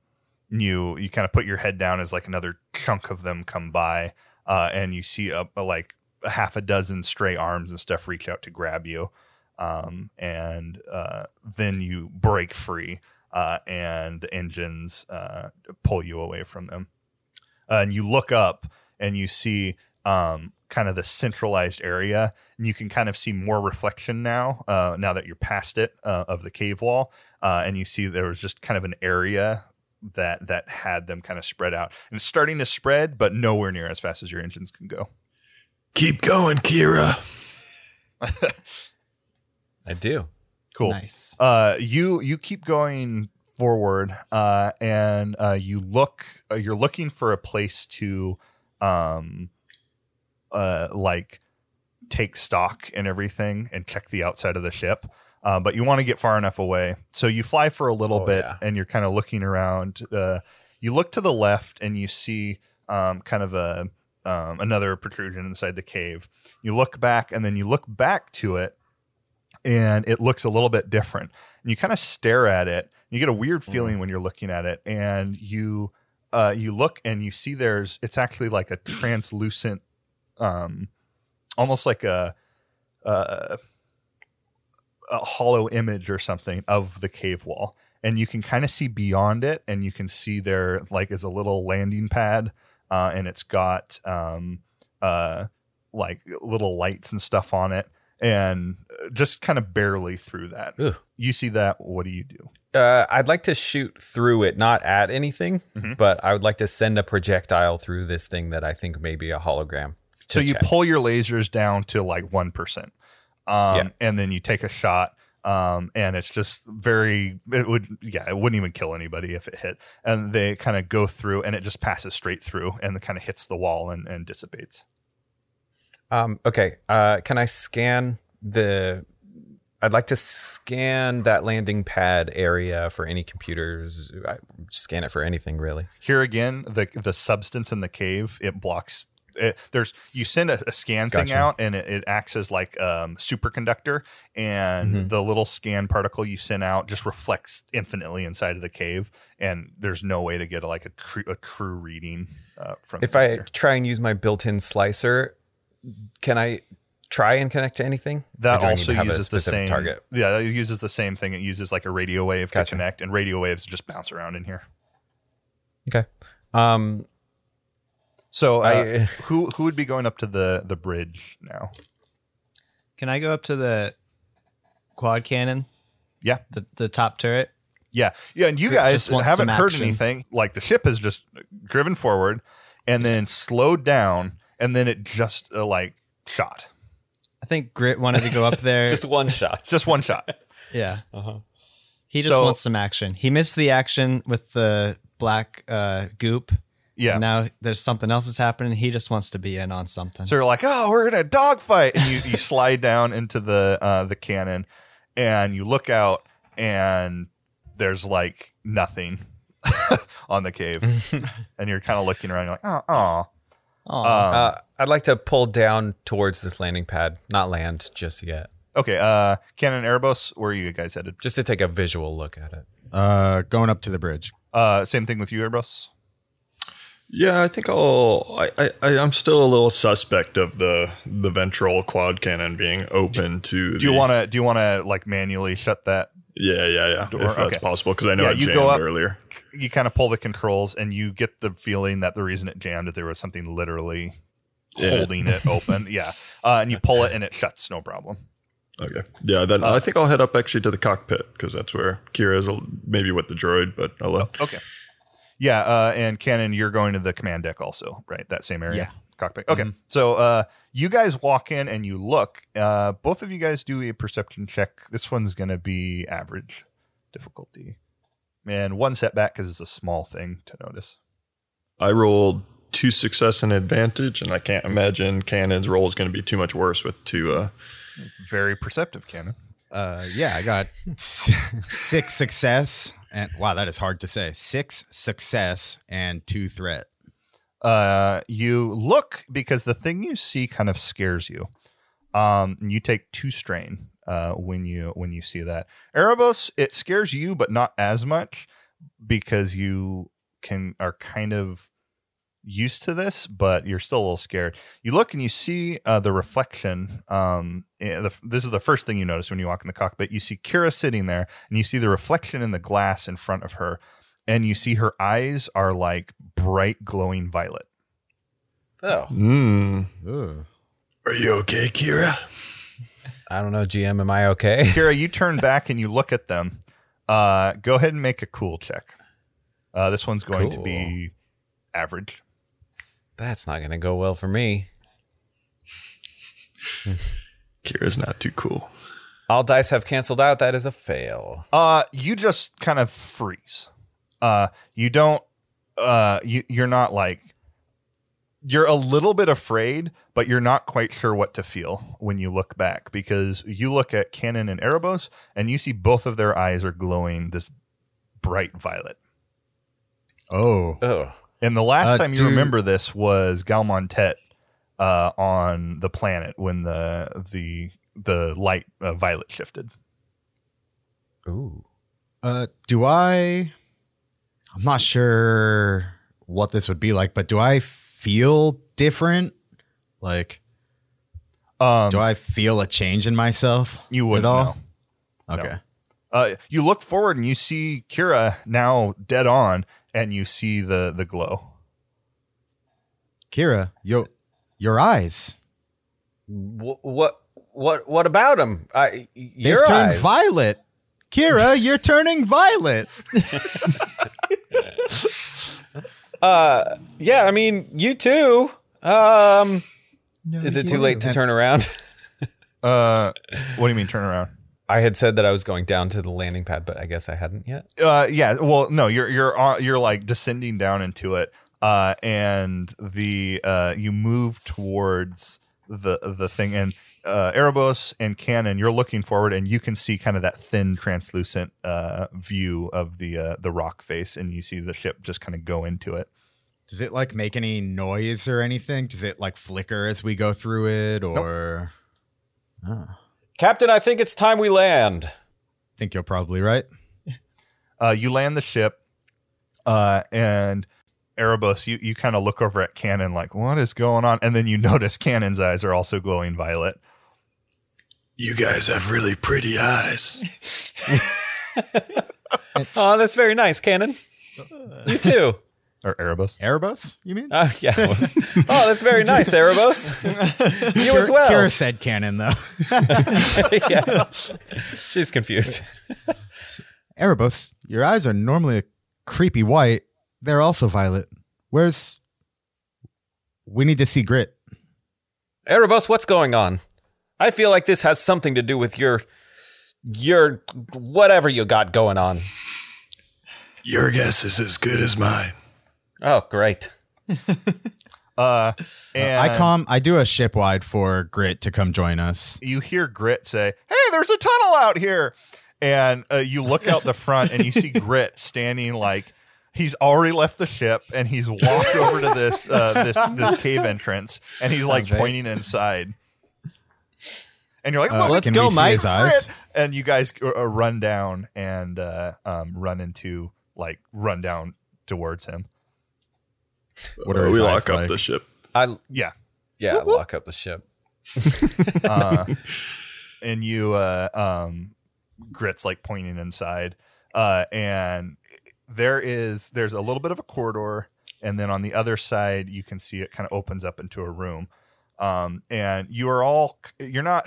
you you kind of put your head down as like another chunk of them come by uh and you see a, a like a half a dozen stray arms and stuff reach out to grab you um and uh then you break free uh and the engines uh pull you away from them. Uh, and you look up and you see um, kind of the centralized area and you can kind of see more reflection now uh, now that you're past it uh, of the cave wall uh, and you see there was just kind of an area that that had them kind of spread out and it's starting to spread but nowhere near as fast as your engines can go Keep going, Kira. I do. cool Nice. uh, you you keep going forward uh, and uh, you look uh, you're looking for a place to um uh like take stock and everything and check the outside of the ship uh, but you want to get far enough away so you fly for a little Oh, bit yeah. and you're kind of looking around uh, you look to the left and you see um, kind of a um, another protrusion inside the cave you look back and then you look back to it and it looks a little bit different. And you kind of stare at it. You get a weird feeling when you're looking at it, and you uh, you look and you see there's it's actually like a translucent, um, almost like a, a a holo image or something of the cave wall. and you can kind of see beyond it, and you can see there like is a little landing pad, uh, and it's got um, uh, like little lights and stuff on it, and uh, just kind of barely through that. You see that? What do you do? Uh, I'd like to shoot through it, not at anything, Mhm. but I would like to send a projectile through this thing that I think may be a hologram. So to you check. pull your lasers down to like one percent, um, Yeah. and then you take a shot, um, and it's just very. It would, yeah, it wouldn't even kill anybody if it hit, and they kind of go through, and it just passes straight through, and it kind of hits the wall and, and dissipates. Um, okay. Uh, can I scan the? I'd like to scan that landing pad area for any computers. I, scan it for anything really. Here again, the the substance in the cave it blocks. It, there's you send a, a scan thing out and it, it acts as like um, superconductor and Mhm. the little scan particle you send out just reflects infinitely inside of the cave and there's no way to get a, like a, cru- a true reading uh, from If I try and use my built-in slicer, can I try and connect to anything? That do I need also to have a uses the same target. yeah it uses the same thing it uses like a radio wave Gotcha. to connect and radio waves just bounce around in here Okay. Um, so uh, I- who who would be going up to the the bridge now Can I go up to the quad cannon? Yeah. The the top turret. Yeah, yeah, and you guys haven't heard action. anything. Like the ship has just driven forward and then slowed down, and then it just uh, like shot, I think Grit wanted to go up there. just one shot. just one shot. yeah. Uh-huh. He just So- wants some action. He missed the action with the black uh, goop. Yeah. And now there's something else that's happening. He just wants to be in on something. So you're like, oh, we're in a dogfight, and you, you slide down into the uh, the cannon, and you look out, and there's like nothing on the cave, and you're kind of looking around. You're like, oh, oh. Aw. Uh, I'd like to pull down towards this landing pad, not land just yet, okay. Uh, Cannon Erebos, where are you guys headed? just to take a visual look at it. Uh, going up to the bridge. Uh, same thing with you, Erebos. Yeah, I think I'll. I, I, I'm still a little suspect of the the ventral quad cannon being open to. Do you want to? Do you want to like manually shut that? Yeah, yeah, yeah. Door? If that's Okay. possible, because I know Yeah, it you jammed go up- earlier. You kind of pull the controls, and you get the feeling that the reason it jammed that there was something literally Yeah. holding it open. Yeah, uh, and you pull it, and it shuts, no problem. Okay. Yeah, then I think I'll head up actually to the cockpit because that's where Kira is. Maybe with the droid, but I'll. Uh, Okay. Yeah, uh, and Cannon, you're going to the command deck also, right? That same area, Yeah. cockpit. Okay, so uh, you guys walk in and you look. Uh, both of you guys do a perception check. This one's going to be average difficulty, and one setback because it's a small thing to notice. I rolled two success and advantage, and I can't imagine Cannon's roll is going to be too much worse with two. Uh, Very perceptive, Cannon. Uh, yeah, I got six success and wow, that is hard to say. Six success and two threat. uh, you look because the thing you see kind of scares you. Um, you take two strain uh, when you when you see that. Erebos, it scares you, but not as much because you can are kind of used to this, but you're still a little scared. You look and you see uh, the reflection. Um, eh, the, this is the first thing you notice when you walk in the cockpit. You see Kira sitting there, and you see the reflection in the glass in front of her, and you see her eyes are like bright glowing violet. Oh, mm, Are you okay, Kira? I don't know, GM. Am I okay? Kira, you turn back and you look at them. Uh, go ahead and make a cool check. Uh, this one's going to be average. That's not going to go well for me. Kira's not too cool. All dice have canceled out. That is a fail. Uh, you just kind of freeze. Uh, you don't. Uh, you you're not like. You're a little bit afraid, but you're not quite sure what to feel when you look back because you look at Cannon and Erebos and you see both of their eyes are glowing this bright violet. Oh. Oh, And the last Uh, time you do- remember this was Galmontet uh, on the planet when the the the light uh, violet shifted. ooh. Uh, do I? I'm not sure what this would be like, but do I feel different? Like, Um, do I feel a change in myself? you wouldn't at all? know. Okay. Uh, you look forward and you see Kira now dead on, and you see the the glow. Kira, your your eyes. Wh- what what what about them? I They've your turned eyes. violet. Kira, you're turning violet. Uh, yeah, I mean you too. Um, is it too late to turn around? Uh, what do you mean turn around? I had said that I was going down to the landing pad, but I guess I hadn't yet. Uh, yeah. Well, no, you're you're on, you're like descending down into it, uh, and the uh, you move towards the the thing, and uh, Erebos and Cannon, you're looking forward, and you can see kind of that thin, translucent uh, view of the uh, the rock face, and you see the ship just kind of go into it. Does it like make any noise or anything? Does it like flicker as we go through it or Captain, I think it's time we land. I think you're probably right. Uh, you land the ship, uh, and Erebos, you, you kind of look over at Cannon like, what is going on? And then you notice Cannon's eyes are also glowing violet. You guys have really pretty eyes. Oh, that's very nice, Cannon. You too. Or Erebos. Erebos, you mean? Uh, yeah. oh, that's very nice, Erebos. you as well. Kira said Cannon though. yeah. She's confused. Erebos, your eyes are normally a creepy white. They're also violet. Where's we need to see grit. Erebos, what's going on? I feel like this has something to do with your your whatever you got going on. Your guess is as good as mine. Oh, great. Uh, and I com I do a shipwide for Grit to come join us. you hear Grit say, "Hey, there's a tunnel out here," and uh, you look out the front and you see Grit standing like he's already left the ship and he's walked over to this uh, this this cave entrance and he's like Sounds right. pointing inside. And you're like, Uh, "Look, let's can go, we see Mike. his eyes? Grit!" And you guys uh, uh, run down and uh, um, run into like run down towards him. What are Uh, we lock up like? the ship. I Yeah, yeah, lock up the ship. uh, and you uh, um, grits like pointing inside uh, and there is there's a little bit of a corridor and then on the other side you can see it kind of opens up into a room um, and you are all you're not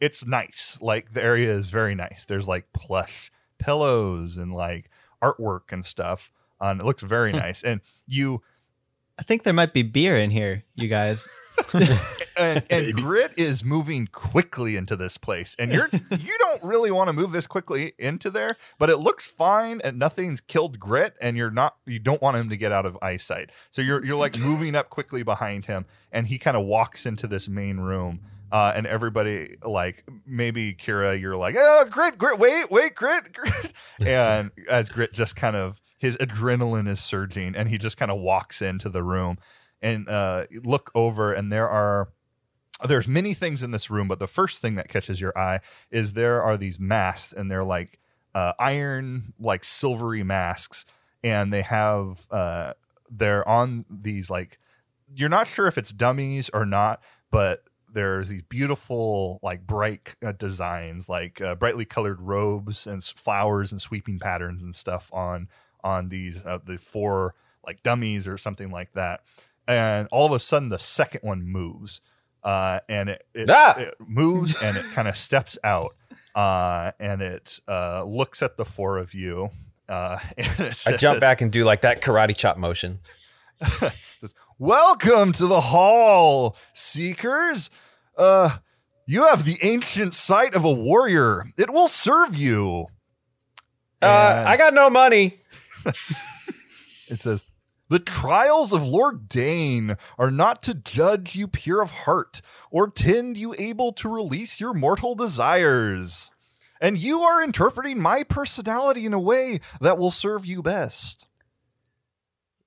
it's nice like the area is very nice there's like plush pillows and like artwork and stuff um, it looks very nice and you I think there might be beer in here, you guys. and, and grit is moving quickly into this place and you're you don't really want to move this quickly into there but it looks fine and nothing's killed grit and you're not you don't want him to get out of eyesight. So you're you're like moving up quickly behind him and he kind of walks into this main room uh, and everybody like maybe Kira, you're like, oh, grit, grit, wait, wait, grit, grit, and as grit just kind of his adrenaline is surging, and he just kind of walks into the room, and uh, look over, and there are there's many things in this room, but the first thing that catches your eye is there are these masks, and they're like uh, iron, like silvery masks, and they have uh, they're on these like you're not sure if it's dummies or not, but there's these beautiful like bright uh, designs, like uh, brightly colored robes and flowers and sweeping patterns and stuff on on these uh, the four like dummies or something like that. And all of a sudden, the second one moves, uh, and it it, Ah! it moves and it kind of steps out, uh, and it uh, looks at the four of you. Uh, and it I jump back and do like that karate chop motion. says, Welcome to the hall, seekers. Uh, you have the ancient sight of a warrior. It will serve you. Uh, I got no money. It says, The trials of Lord Dane are not to judge you pure of heart or tend you able to release your mortal desires. And you are interpreting my personality in a way that will serve you best.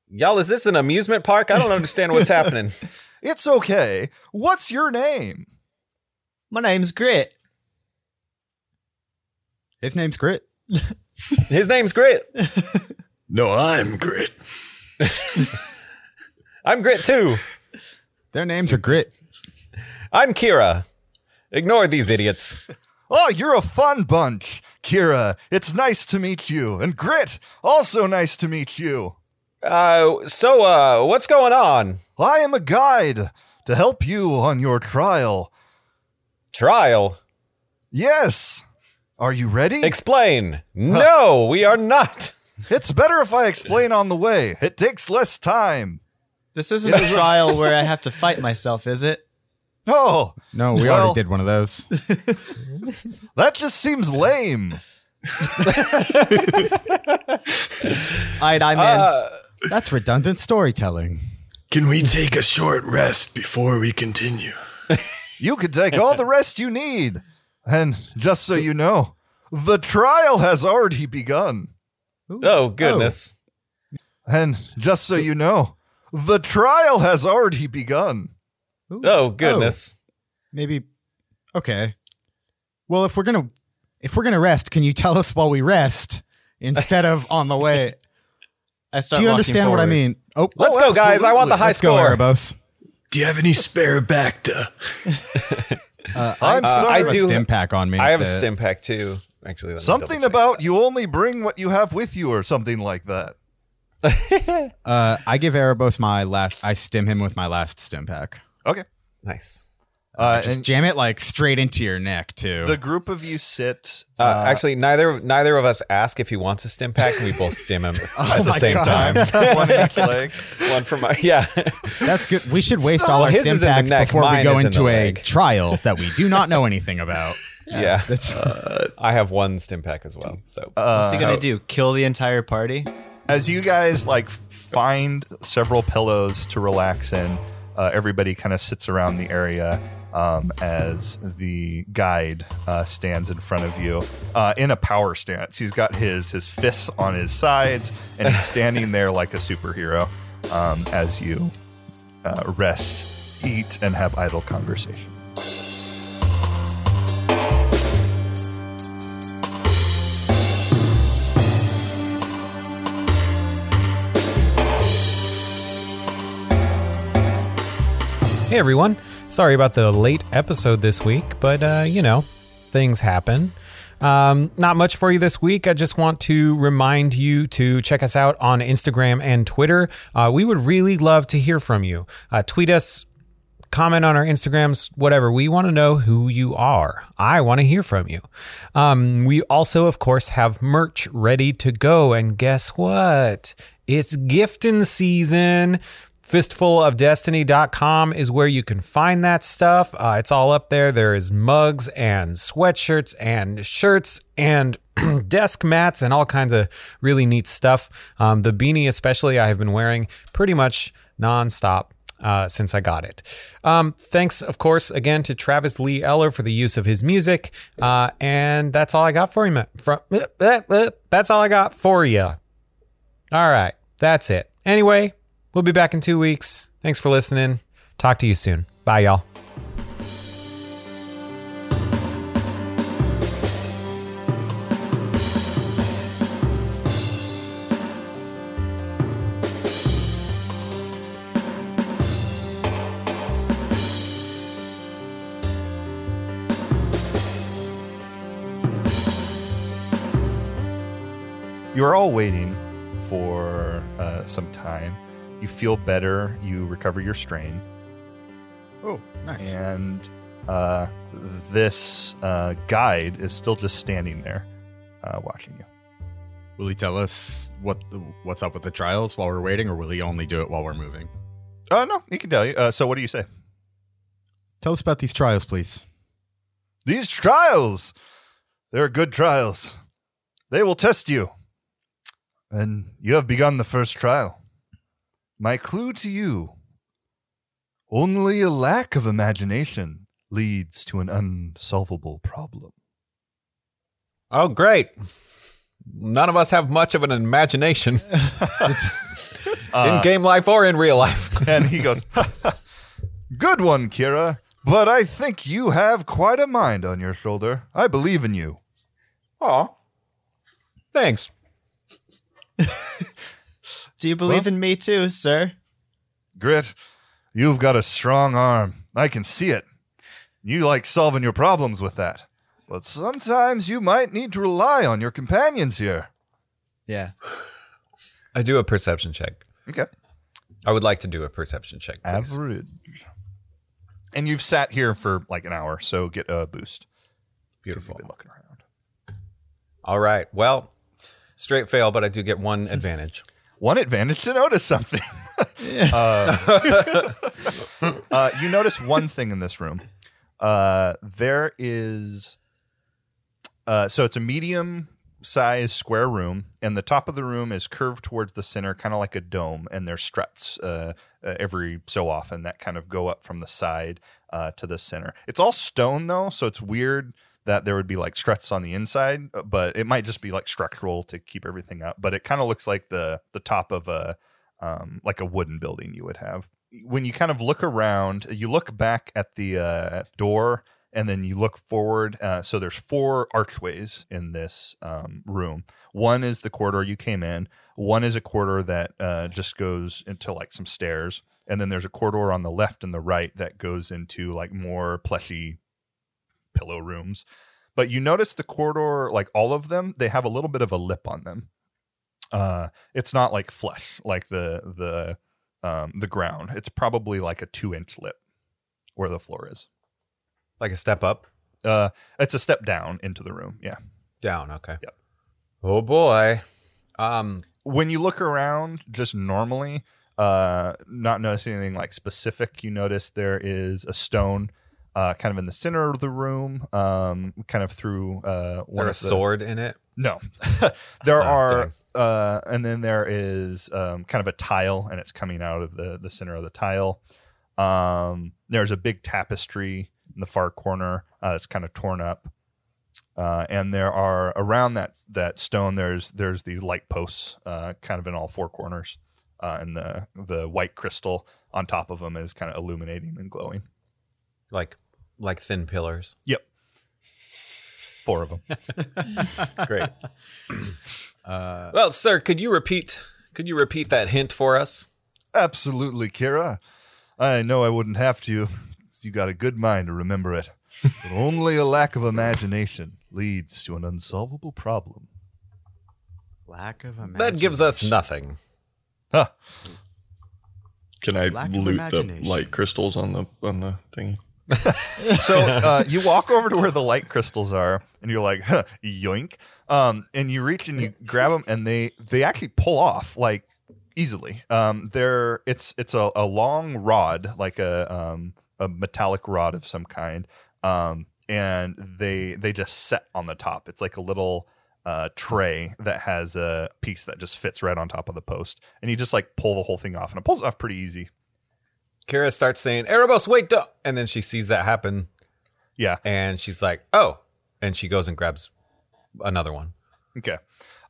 Y'all, is this an amusement park? I don't understand what's happening. It's okay. What's your name? My name's Grit. His name's Grit. His name's Grit. No, I'm Grit. I'm Grit too. Their names are Grit. I'm Kira. Ignore these idiots. Oh, you're a fun bunch. Kira, it's nice to meet you. And Grit, also nice to meet you. Uh, so, uh, what's going on? I am a guide to help you on your trial. Trial? Yes. Are you ready? Explain. No, we are not. It's better if I explain on the way. It takes less time. This isn't a trial where I have to fight myself, is it? Oh, No, we Well- already did one of those. that just seems lame. Alright, I'm in. Uh, That's redundant storytelling. Can we take a short rest before we continue? You can take all the rest you need. And just so you know, the trial has already begun. Oh, goodness. And just so you know, the trial has already begun. Oh, goodness. Maybe. Okay. Well, if we're gonna if we're gonna rest, can you tell us while we rest instead of on the way? I start Do you walking understand what I mean? Oh, Let's Oh, go, guys. I want the high let's go, score. Erebos. Do you have any spare Bacta? I'm Uh, sorry. I I have do- a stim pack on me. I have a that- stim pack too. Actually, let something double-check about that. you only bring what you have with you or something like that. Uh, I give Erebos my last. I stim him with my last stim pack. Okay. Nice. Uh, Just jam it like straight into your neck too. the group of you sit. Uh, uh, actually, neither neither of us ask if he wants a stim pack, and we both stim him Oh at the same God. time. one in each leg. One for my yeah. That's good. We should waste all our His stim is in the packs neck, before we go in into a trial that we do not know anything about. Yeah. That's I have one stim pack as well. So What's he Uh, gonna do? Kill the entire party? as you guys like find several pillows to relax in, uh, everybody kind of sits around the area um, as the guide uh, stands in front of you uh, in a power stance. He's got his his fists on his sides and he's standing there like a superhero um, as you uh, rest, eat, and have idle conversation. Hey everyone. Sorry about the late episode this week, but uh, you know, things happen. Um, not much for you this week. I just want to remind you to check us out on Instagram and Twitter. Uh, we would really love to hear from you. Uh, tweet us, comment on our Instagrams, whatever. We want to know who you are. I want to hear from you. Um, we also, of course, have merch ready to go. And guess what? It's gifting season. Fistfulofdestiny.com is where you can find that stuff. Uh, it's all up there. There is mugs and sweatshirts and shirts and desk mats and all kinds of really neat stuff. Um, the beanie, especially, I have been wearing pretty much nonstop uh, since I got it. Um, thanks, of course, again to Travis Lee Eller for the use of his music. Uh, and that's all I got for you. From, that's all I got for you. All right, that's it. Anyway, we'll be back in two weeks. Thanks for listening. Talk to you soon. Bye, y'all. You are all waiting for uh, some time. You feel better. You recover your strain. oh nice. and uh, this uh, guide is still just standing there, uh, watching you. Will he tell us what the, what's up with the trials while we're waiting, or will he only do it while we're moving? Uh, no, he can tell you. Uh, so, what do you say? Tell us about these trials, please. These trials, they're good trials. They will test you, and you have begun the first trial. My clue to you: only a lack of imagination leads to an unsolvable problem. Oh, great. None of us have much of an imagination in uh, game life or in real life. And he goes, Good one, Kira. But I think you have quite a mind on your shoulder. I believe in you. Aw. Thanks. Do you believe in me too, sir? Grit, you've got a strong arm. I can see it. You like solving your problems with that. But sometimes you might need to rely on your companions here. Yeah. I do a perception check. Okay. I would like to do a perception check. Please. Average. And you've sat here for like an hour, so get a boost. Beautiful. You've been looking around. All right. Well, straight fail, but I do get one advantage. One advantage to notice something. uh, uh, you notice one thing in this room. Uh, there is, uh, so it's a medium size square room, and the top of the room is curved towards the center, kind of like a dome, and there's struts uh, uh, every so often that kind of go up from the side uh, to the center. It's all stone though, so it's weird that there would be like struts on the inside, uh, but it might just be like structural to keep everything up. But it kind of looks like the the top of a um, like a wooden building you would have. When you kind of look around, you look back at the uh, door and then you look forward. Uh, so there's four archways in this um, room. One is the corridor you came in. One is a corridor that uh, just goes into like some stairs, and then there's a corridor on the left and the right that goes into like more plushy pillow rooms. But you notice the corridor, like all of them, they have a little bit of a lip on them. Uh, it's not like flesh like the the um, the ground. It's probably like a two inch lip where the floor is. Like a step up, Uh, it's a step down into the room. Yeah. down. Okay. Yep. Oh boy. Um. When you look around, just normally, uh, not noticing anything like specific, you notice there is a stone, uh, kind of in the center of the room, um, kind of through uh, Is there a the- sword in it? No, there Ah, are, uh, and then there is um, kind of a tile, and it's coming out of the the center of the tile. Um, there's a big tapestry in the far corner uh, that's kind of torn up, uh, and there are around that that stone. There's there's these light posts, uh, kind of in all four corners, uh, and the the white crystal on top of them is kind of illuminating and glowing. Like like thin pillars. Yep, four of them. Great. uh, well, sir, could you repeat? Could you repeat that hint for us? Absolutely, Kira. I know I wouldn't have to. 'cause You got a good mind to remember it. But only a lack of imagination leads to an unsolvable problem. Lack of imagination. That gives us nothing. Huh. Can I Lack loot the imagination. light crystals on the on the thingy? So uh, you walk over to where the light crystals are, and you're like, huh, yoink. Um, and you reach and you grab them, and they they actually pull off like easily. Um, they're it's it's a, a long rod, like a um, a metallic rod of some kind. Um, and they they just set on the top. It's like a little uh, tray that has a piece that just fits right on top of the post, and you just like pull the whole thing off, and it pulls off pretty easy. Kira starts saying, "Erebos, wait!" Duh! And then she sees that happen, Yeah. and she's like, "Oh!" And she goes and grabs another one. Okay.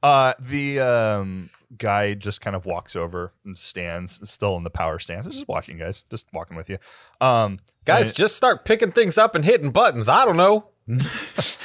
Uh, the um, guy just kind of walks over and stands, still in the power stance. Just watching, guys. Just walking with you. Um, Guys, just start picking things up and hitting buttons. I don't know.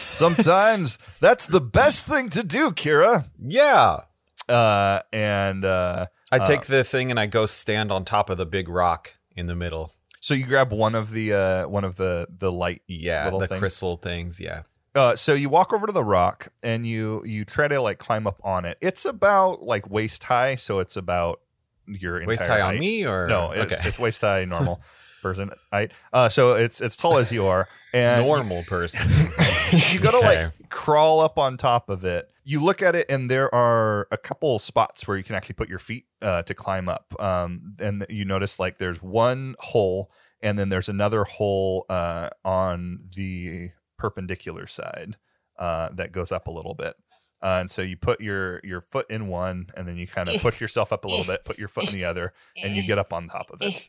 sometimes that's the best thing to do, Kira. Yeah. Uh, and uh, I take the thing and I go stand on top of the big rock in the middle. so you grab one of the uh, one of the the light. Yeah, Little the things. crystal things. Yeah. Uh, so you walk over to the rock and you you try to like climb up on it. It's about like waist high, so it's about your Waist high on me or No, it's, okay. it's waist high normal person height. Uh, so it's as tall as you are, and normal person. you gotta Okay. like crawl up on top of it. You look at it, and there are a couple spots where you can actually put your feet uh, to climb up. Um, and you notice like there's one hole, and then there's another hole uh, on the perpendicular side uh, that goes up a little bit. Uh, and so you put your your foot in one, and then you kind of push yourself up a little bit, put your foot in the other, and you get up on top of it.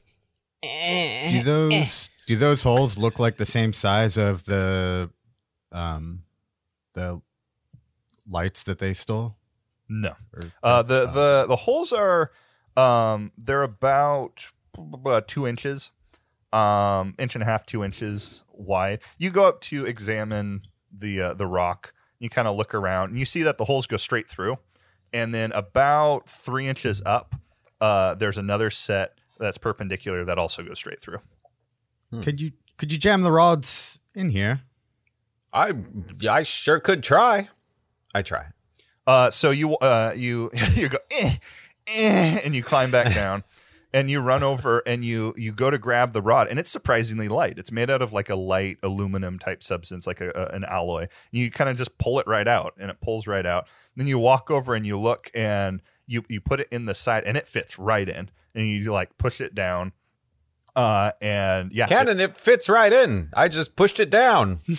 Do those do those holes look like the same size of the um the lights that they stole? No. Or- Uh, the the the holes are um they're about uh, two inches, um inch and a half, two inches wide. You go up to examine the uh, the rock. You kind of look around, and you see that the holes go straight through, and then about three inches up, uh, there's another set that's perpendicular that also goes straight through. Could you could you jam the rods in here? I I sure could try. I try. Uh, so you uh, you you go eh, eh, and you climb back down, and you run over and you you go to grab the rod, and it's surprisingly light. It's made out of like a light aluminum type substance, like a, a- an alloy. and You kind of just pull it right out, and it pulls right out. Then you walk over and you look, and you you put it in the side, and it fits right in, and you like push it down. Uh, and yeah, Cannon, it fits right in. I just pushed it down.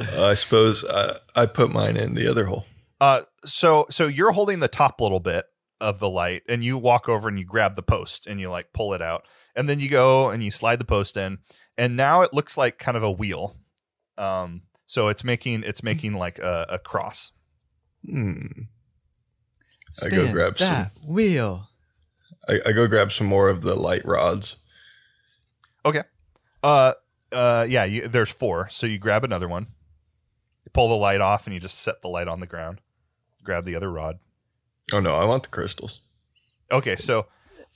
I suppose I, I put mine in the other hole. Uh, so so you're holding the top little bit of the light, and you walk over and you grab the post and you like pull it out, and then you go and you slide the post in, and now it looks like kind of a wheel. Um, so it's making it's making like a, a cross. Hmm. I go Spin grab some. that wheel. I, I go grab some more of the light rods. Okay. Uh, uh, yeah. You, there's four, so you grab another one, you pull the light off, and you just set the light on the ground. Grab the other rod. Oh no, I want the crystals. Okay, so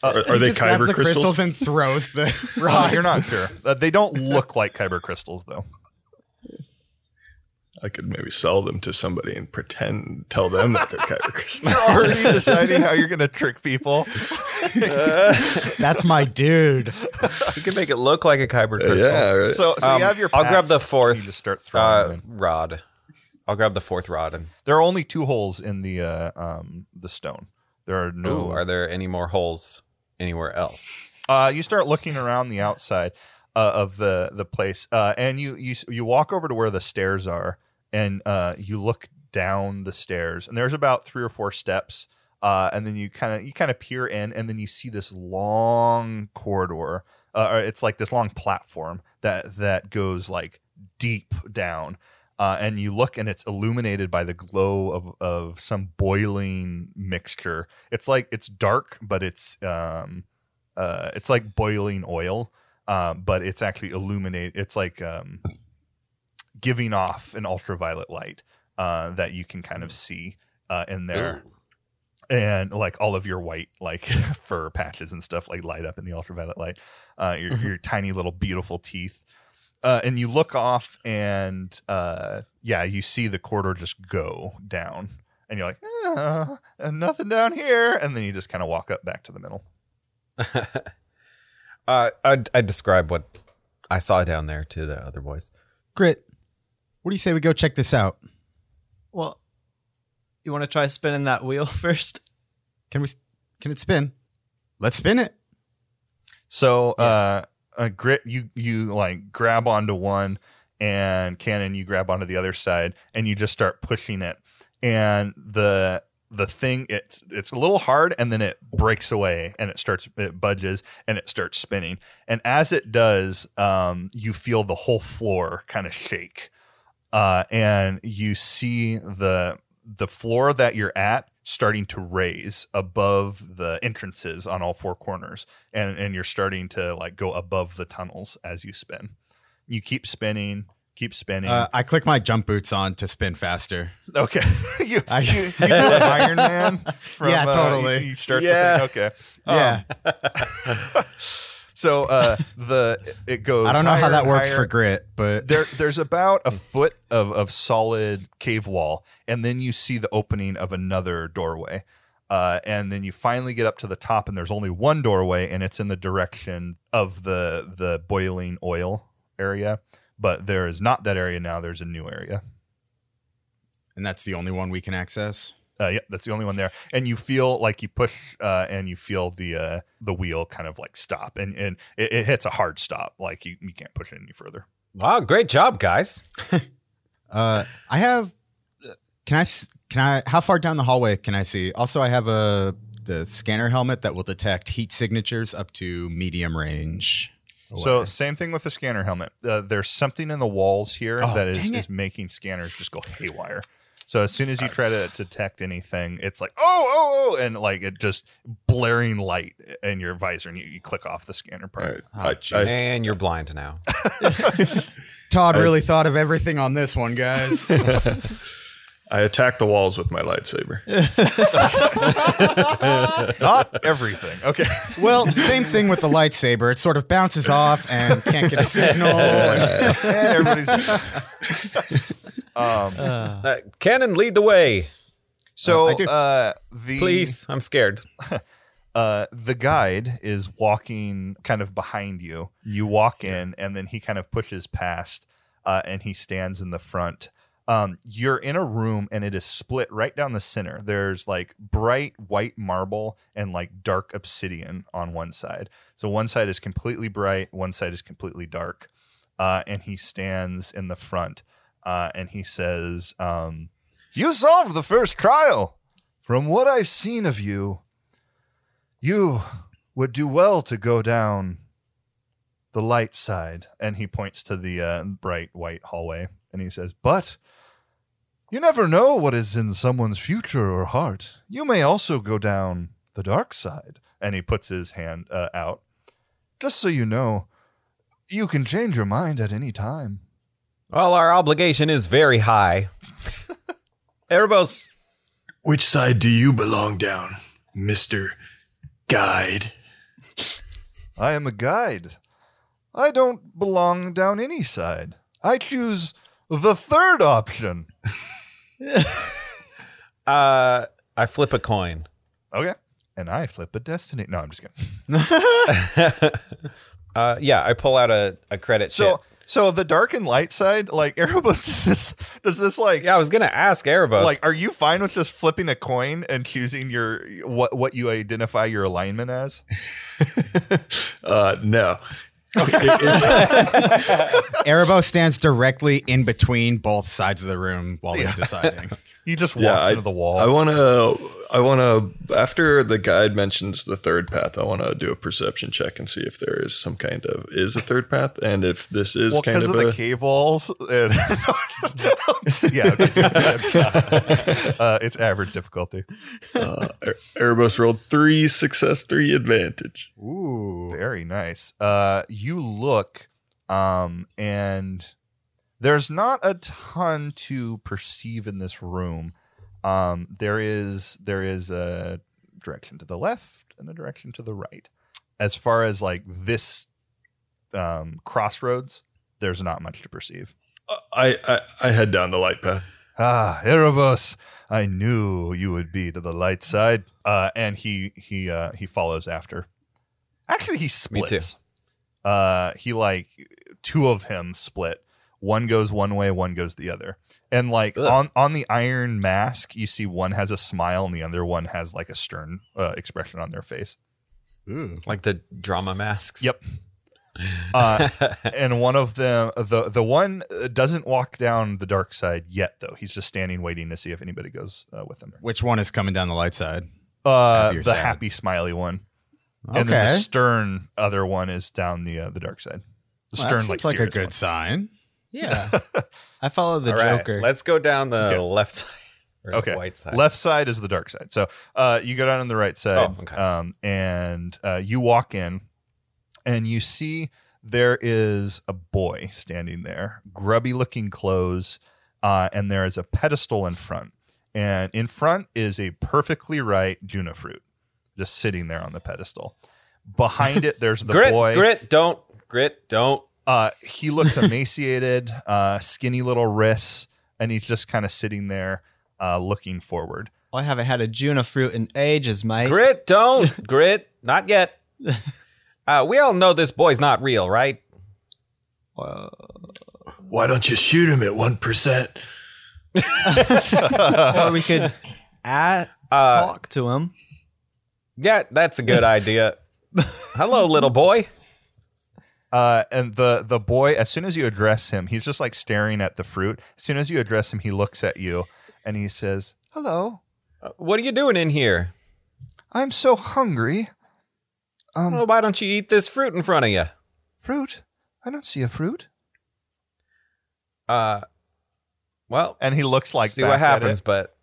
Are, are they just grabs kyber the crystals? crystals and throws the uh, rods. you're not sure. Uh, they don't look like kyber crystals, though. I could maybe sell them to somebody and pretend, tell them that they're kyber crystals. You're already deciding how you're going to trick people. That's my dude. You can make it look like a kyber crystal. yeah, right. So, so Um, you have your. I'll grab patch, the fourth You just start throwing them uh, in. rod. I'll grab the fourth rod. And There are only two holes in the uh, um, the stone. There are no. ooh, are there any more holes anywhere else? Uh, you start looking around the outside uh, of the the place, uh, and you you you walk over to where the stairs are, and uh, you look down the stairs, and there's about three or four steps, uh, and then you kind of you kind of peer in, and then you see this long corridor. Uh, it's like this long platform that that goes like deep down. Uh, and you look and it's illuminated by the glow of, of some boiling mixture. It's like it's dark, but it's um, uh, it's like boiling oil, um, but it's actually illuminate. It's like um, giving off an ultraviolet light uh, that you can kind of see uh, in there, and like all of your white like fur patches and stuff like light up in the ultraviolet light. Uh, your your tiny little beautiful teeth. Uh, and you look off, and uh, yeah, you see the corridor just go down, and you're like, ah, and nothing down here, and then you just kind of walk up back to the middle. Uh, I'd, I'd describe what I saw down there to the other boys. Grit. What do you say we go check this out? Well, you want to try spinning that wheel first? Can we? Can it spin? Let's spin it. So, uh, uh, grit, you you like grab onto one, and cannon, you grab onto the other side, and you just start pushing it, and the the thing it's it's a little hard, and then it breaks away, and it starts it budges, and it starts spinning, and as it does, um, you feel the whole floor kind of shake, uh, and you see the the floor that you're at starting to raise above the entrances on all four corners and and you're starting to like go above the tunnels as you spin you keep spinning keep spinning Uh, I click my jump boots on to spin faster. okay you, I- you, you do an iron man from, Yeah, uh, totally. you, you start Yeah. the thing okay Um, Yeah, so uh the it goes I don't know how that works higher. for grit, but there there's about a foot of, of solid cave wall and then you see the opening of another doorway uh, and then you finally get up to the top and there's only one doorway and it's in the direction of the the boiling oil area but there is not that area now there's a new area and that's the only one we can access. Uh, yeah that's the only one there and you feel like you push uh, and you feel the uh, the wheel kind of like stop and, and it, it hits a hard stop like you, you can't push it any further Wow, great job, guys. Uh, I have. Can I? Can I? How far down the hallway can I see? Also, I have a the scanner helmet that will detect heat signatures up to medium range. So same thing with the scanner helmet. Uh, there's something in the walls here Oh, that is, is making scanners just go haywire. So as soon as you try to detect anything, it's like oh oh oh, and like it just blaring light in your visor, and you, you click off the scanner part. right. Oh, I. I, And you're blind now. Todd really thought of everything on this one, guys. I attack the walls with my lightsaber. Not everything. Okay. Well, same thing with the lightsaber. It sort of bounces off and can't get a signal. and- and everybody's. Uh, Cannon, lead the way, So I do. uh, the please. I'm scared. uh, the guide is walking kind of behind you. You walk in, and then he kind of pushes past, uh, and he stands in the front. Um, you're in a room, and it is split right down the center. There's like bright white marble and like dark obsidian on one side. So one side is completely bright, one side is completely dark. Uh, and he stands in the front, uh, and he says, um, "You solved the first trial. From what I've seen of you." you would do well to go down the light side. And he points to the uh, bright white hallway and he says, But you never know what is in someone's future or heart. You may also go down the dark side. And he puts his hand uh, out. Just so you know, you can change your mind at any time. Well, our obligation is very high. Erebos, Which side do you belong down, Mister Guide? I am a guide. I don't belong down any side. I choose the third option. uh, I flip a coin. Okay. And I flip a destiny. No, I'm just kidding. Uh, yeah, I pull out a, a credit So, chip. So the dark and light side, like Erebos, is this, does this like, Yeah, I was gonna ask Erebos. like, are you fine with just flipping a coin and choosing your what what you identify your alignment as? Uh, no. Erebos stands directly in between both sides of the room while he's deciding. He just walks Yeah, I, into the wall. I want to. I want to. After the guide mentions the third path, I want to do a perception check and see if there is some kind of is a third path, and if this is well, kind because of, of, the cave walls. and- yeah, okay. uh, it's average difficulty. uh, Erebos rolled three success, three advantage. Ooh. Very nice. Uh, you look, um, and there's not a ton to perceive in this room. Um, there is there is a direction to the left and a direction to the right. As far as like this um, crossroads, there's not much to perceive. I, I I head down the light path. Ah, Erebos, I knew you would be to the light side. Uh, and he he uh, he follows after. Actually, he Me too. splits. Uh, he like two of him split. One goes one way, one goes the other. And like Ugh. on on the iron mask, you see one has a smile and the other one has like a stern uh, expression on their face. Ooh. like the drama masks. Yep. Uh, and one of them, the the one uh, doesn't walk down the dark side yet, though. He's just standing, waiting to see if anybody goes uh, with him. Which one is coming down the light side? Uh, Happy the sad? happy, smiley one, Okay. and then the stern other one is down the uh, the dark side. The Well, stern, that like, seems like a good one. sign. Yeah. I follow the All right, Joker. let's go down the Okay. left side. Or the Okay, white side. left side is the dark side. So uh, you go down on the right side, Oh, okay. um, and uh, you walk in, and you see there is a boy standing there, grubby looking clothes, uh, and there is a pedestal in front, and in front is a perfectly right Juna fruit, just sitting there on the pedestal. Behind it, there's the grit, boy. grit, don't grit, don't. Uh, he looks emaciated, uh, skinny little wrists, and he's just kind of sitting there, uh, looking forward. I haven't had a Juna fruit in ages, mate. Grit, don't grit, not yet. Uh, we all know this boy's not real, right? Why don't you shoot him at one percent? or we could at, Uh, talk to him. Yeah, that's a good idea. Hello, little boy. Uh, and the the boy, as soon as you address him, he's just like staring at the fruit. As soon as you address him, he looks at you and he says, "Hello, Uh, What are you doing in here? I'm so hungry. Um, Well, why don't you eat this fruit in front of you? fruit? I don't see a fruit." Uh, well, And he looks like see what at happens, but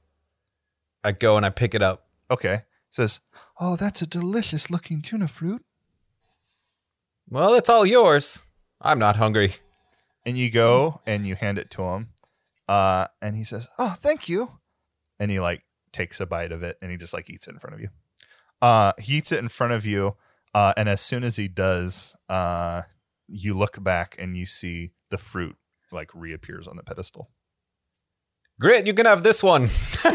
I go and I pick it up. Okay, says, "Oh, that's a delicious looking Juna fruit." Well, it's all yours. I'm not hungry. And you go and you hand it to him, Uh, and he says, "Oh, thank you," and he like takes a bite of it and he just like eats it in front of you. Uh, he eats it in front of you, uh, and as soon as he does, uh, you look back and you see the fruit like reappears on the pedestal. Grit, you can have this one.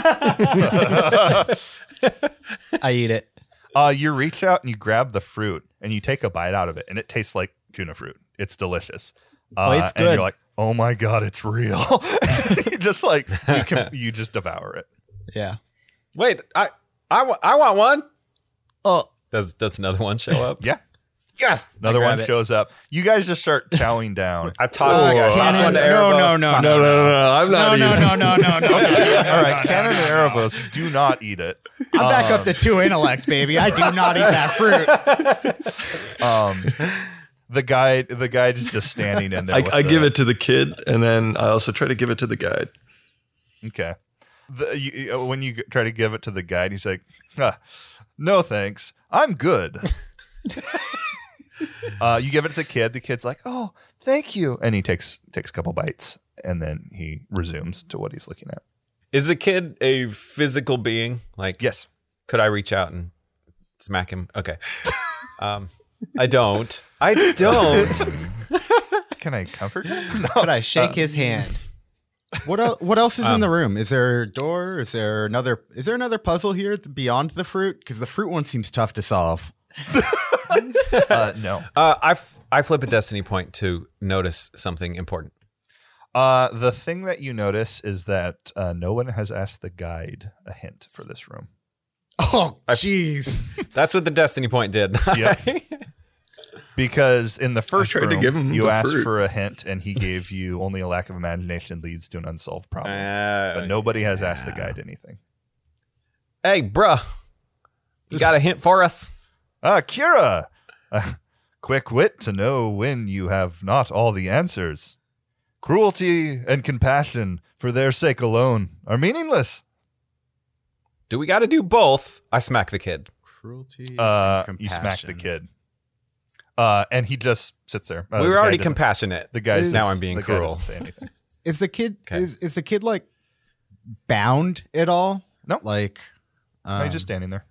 I eat it. Uh, you reach out and you grab the fruit and you take a bite out of it, and it tastes like tuna fruit. It's delicious. Uh, Oh, it's And good. you're like, oh my god, it's real. you just like you can you just devour it. Yeah. Wait, I I, wa- I want one. Oh, Does does another one show up? Yeah, yes. another one it. shows up. You guys just start chowing down. I toss, Oh, I toss one to no, Erebos. no, toss- No, no, no, no. I'm No, not no, even. no, no, no, no. All right, Cannon and Erebos do not eat it. I'm back up to two intellect, baby. I do not eat that fruit. Um, the guide, the guide is just standing in there. I, I the- give it to the kid, and then I also try to give it to the guide. Okay. The, you, you- when you try to give it to the guide, he's like, "Ah, "No, thanks. I'm good." uh, you give it to the kid. The kid's like, "Oh, thank you," and he takes takes a couple bites, and then he resumes to what he's looking at. Is the kid a physical being? Like, Yes. could I reach out and smack him? Okay. Um, I don't. I don't. Can I comfort him? No. could I shake his hand? What el- what else is in the room? Is there a door? Is there another? Is there another puzzle here th- beyond the fruit? Because the fruit one seems tough to solve. Uh, no. Uh, I, f- I flip a destiny point to notice something important. Uh, the thing that you notice is that uh, no one has asked the guide a hint for this room. Oh, jeez. That's what the destiny point did. Yep. Because in the first tried to room, give him you the asked fruit. for a hint, and he gave you only a lack of imagination leads to an unsolved problem. Uh, but nobody has asked the guide anything. Hey, bruh. You got a hint for us? Ah, Kira! Uh, quick wit to know when you have not all the answers. Cruelty and compassion for their sake alone are meaningless. Do we got to do both? I smack the kid. Cruelty. Uh, and you smack the kid. Uh, and he just sits there. Uh, we the were guy already compassionate. The guy's now I'm being the cruel. doesn't say anything. Is the kid Okay. is is the kid like bound at all? No. Like, No, um, he's just standing there.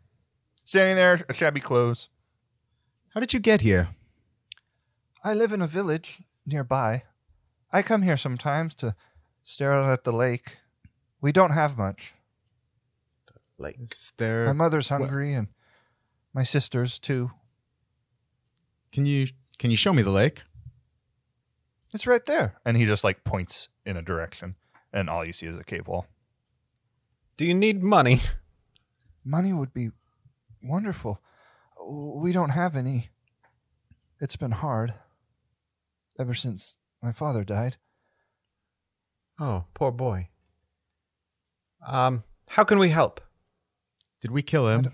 Standing there, shabby clothes. how did you get here? I live in a village nearby. I come here sometimes to stare out at the lake. We don't have much. Like, Is there? My mother's hungry and my sister's too. Can you can you show me the lake? It's right there. And he just like points in a direction, and all you see is a cave wall. do you need money? Money would be wonderful. We don't have any. It's been hard ever since my father died. Oh, poor boy. Um, how can we help? Did we kill him?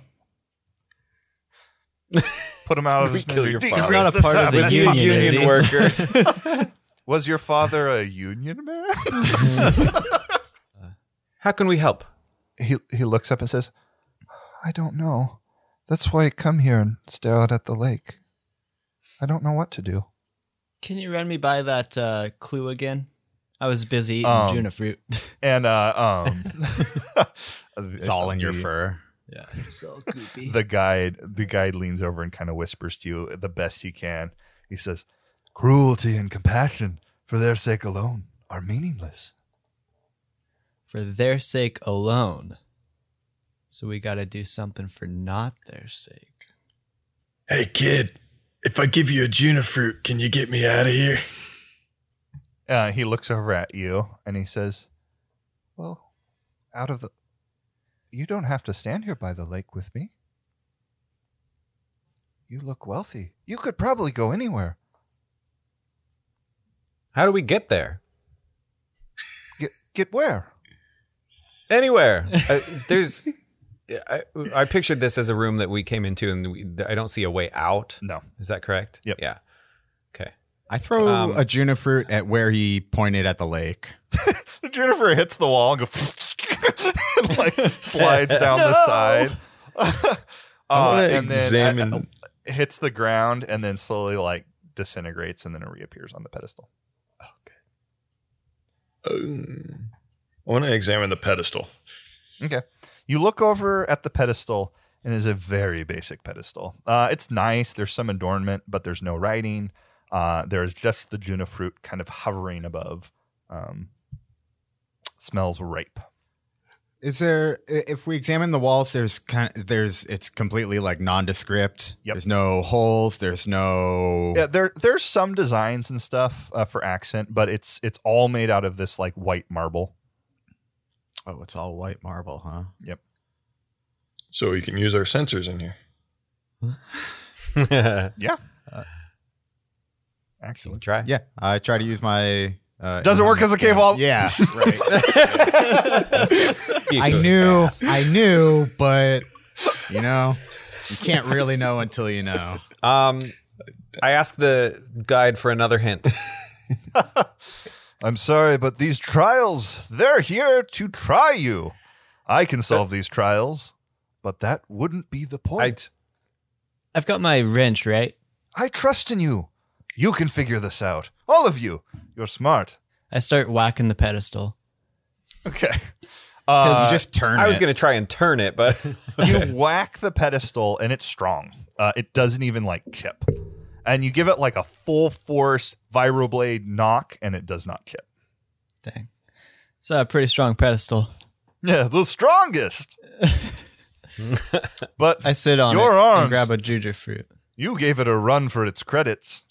Put him out of his misery. your He's not a part of the union, union worker. Was your father a union man? how can we help? he he looks up and says, "I don't know. That's why I come here and stare out at the lake. I don't know what to do." Can you run me by that uh, clue again? I was busy eating Um, Juna fruit. And uh, um, It's all in your fur. yeah, so goopy. The guide the guide leans over and kind of whispers to you the best he can. He says, "Cruelty and compassion, for their sake alone, are meaningless." for their sake alone. So we got to do something for not their sake. Hey, kid, if I give you a Juna fruit, can you get me out of here? Uh, he looks over at you and he says, "Well, out of the, you don't have to stand here by the lake with me. You look wealthy. You could probably go anywhere. How do we get there? Get get where? Anywhere. uh, there's. I, I pictured this as a room that we came into, and we, I don't see a way out. No. Is that correct? Yep. Yeah. Okay. I throw Um, a juniper fruit at where he pointed at the lake. the juniper hits the wall and goes, and like slides down the side. uh, wanna and then examine- uh, hits the ground and then slowly like disintegrates and then it reappears on the pedestal. Um, I want to examine the pedestal. Okay. You look over at the pedestal, and it is a very basic pedestal. Uh, it's nice. There's some adornment, but there's no writing. Uh, there's just the Juna fruit kind of hovering above. Um, smells ripe. Is there if we examine the walls there's kind there's it's completely like nondescript. Yep. There's no holes, there's no Yeah, there there's some designs and stuff uh, for accent, but it's it's all made out of this like white marble. Oh, it's all white marble, huh? Yep. So we can use our sensors in here. Yeah. Actually, Try. Yeah, I try to use my uh doesn't work as a cave wall. Yeah, right. I knew, ask. I knew, but you know, you can't really know until you know. Um, I asked the guide for another hint. I'm sorry, but these trials, they're here to try you. I can solve these trials, but that wouldn't be the point. I've got my wrench, right? I, trust in you. You can figure this out. All of you. You're smart. I start whacking the pedestal. Okay. Uh, just turn. I was going to try and turn it, but you whack the pedestal and it's strong. Uh, it doesn't even like chip. And you give it like a full force vibroblade knock and it does not chip. Dang. It's a pretty strong pedestal. Yeah, the strongest. but I sit on Your it arms. and grab a juju fruit. you gave it a run for its credits.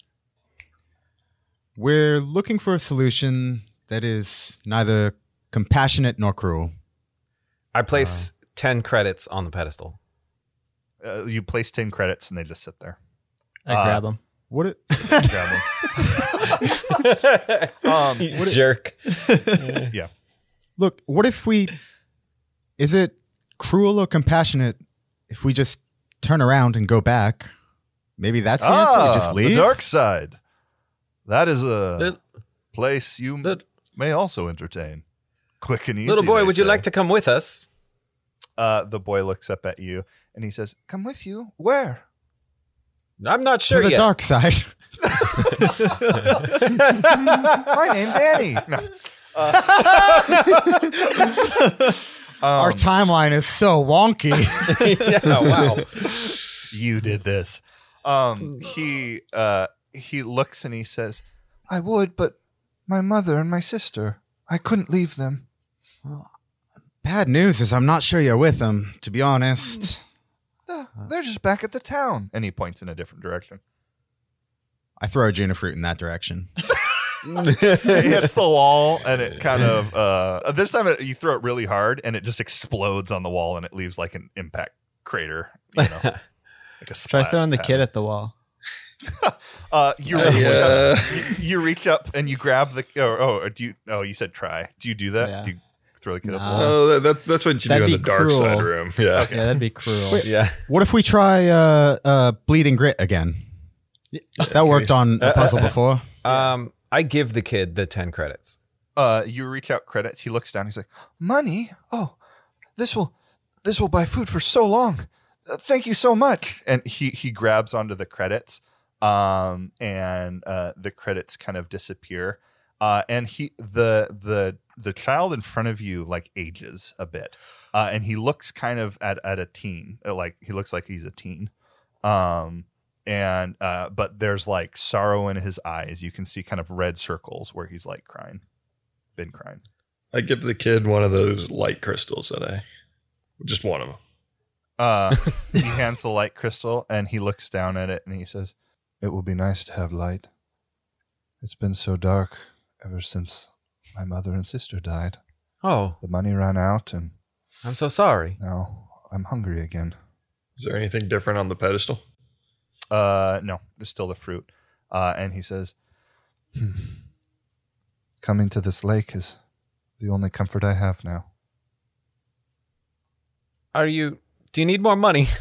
We're looking for a solution that is neither compassionate nor cruel. I place 10 credits on the pedestal. Uh, you place 10 credits and they just sit there. I Uh, grab them. What? It, um, You jerk. yeah. look, what if we? Is it cruel or compassionate if we just turn around and go back? Maybe that's the answer. We just Ah, leave. The dark side. That is a Lit- place you lit- may also entertain. Quick and easy. Little boy, they would you like to come with us? Uh, the boy looks up at you and he says, "Come with you? Where?" I'm not to sure the yet. dark side. My name's Annie. No. Our Um, timeline is so wonky. yeah, wow. you did this. Um, he uh, he looks and he says, "I would, but my mother and my sister, I couldn't leave them." Bad news is I'm not sure you're with them. To be honest, "Ah, they're just back at the town. And he points in a different direction. I throw a Juna fruit in that direction. it hits the wall and it kind of uh this time it, you throw it really hard and it just explodes on the wall and it leaves like an impact crater you know like a Try splat throwing the pattern. kid at the wall. uh you reach, uh, up, you, you reach up and you grab the oh, oh do you oh you said try do you do that Yeah. do you throw the kid at the wall Oh, that, that, that's what you That'd do in the dark cruel. side room. Yeah. Okay. Yeah, that'd be cruel. Yeah. What if we try uh, uh, bleeding grit again? That worked on a puzzle before. Um, I give the kid the 10 credits. uh you reach out credits he looks down he's like money oh this will this will buy food for so long Uh, thank you so much and he he grabs onto the credits um and uh the credits kind of disappear uh and he the the the child in front of you like ages a bit uh and he looks kind of at at a teen uh, like he looks like he's a teen um and uh but there's like sorrow in his eyes you can see kind of red circles where he's like crying been crying. I give the kid one of those light crystals that I, just one of them. Uh, he hands the light crystal and he looks down at it and he says, It will be nice to have light. It's been so dark ever since my mother and sister died. Oh, The money ran out and I'm so sorry. now I'm hungry again. Is there anything different on the pedestal? Uh, no, it's still the fruit. Uh, and he says, "Hmm. Coming to this lake is the only comfort I have now. Are you, do you need more money?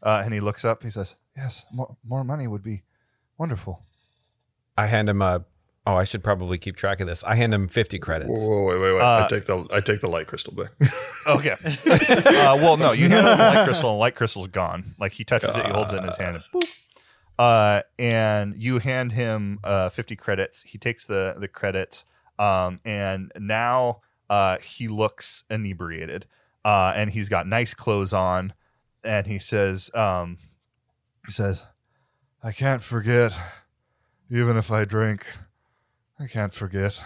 Uh, and he looks up. He says, Yes, more, more money would be wonderful. I hand him a, oh, I should probably keep track of this. I hand him 50 credits. Whoa, wait, wait, wait! Uh, I take the I take the light crystal back. Okay. uh, well, no, you hand him the light crystal, and light crystal's gone. Like he touches it, he holds it in his hand, and boop. Uh, and you hand him uh, 50 credits. He takes the the credits, um, and now Uh, he looks inebriated, uh, and he's got nice clothes on, and he says, um, he says, "I can't forget, even if I drink, I can't forget."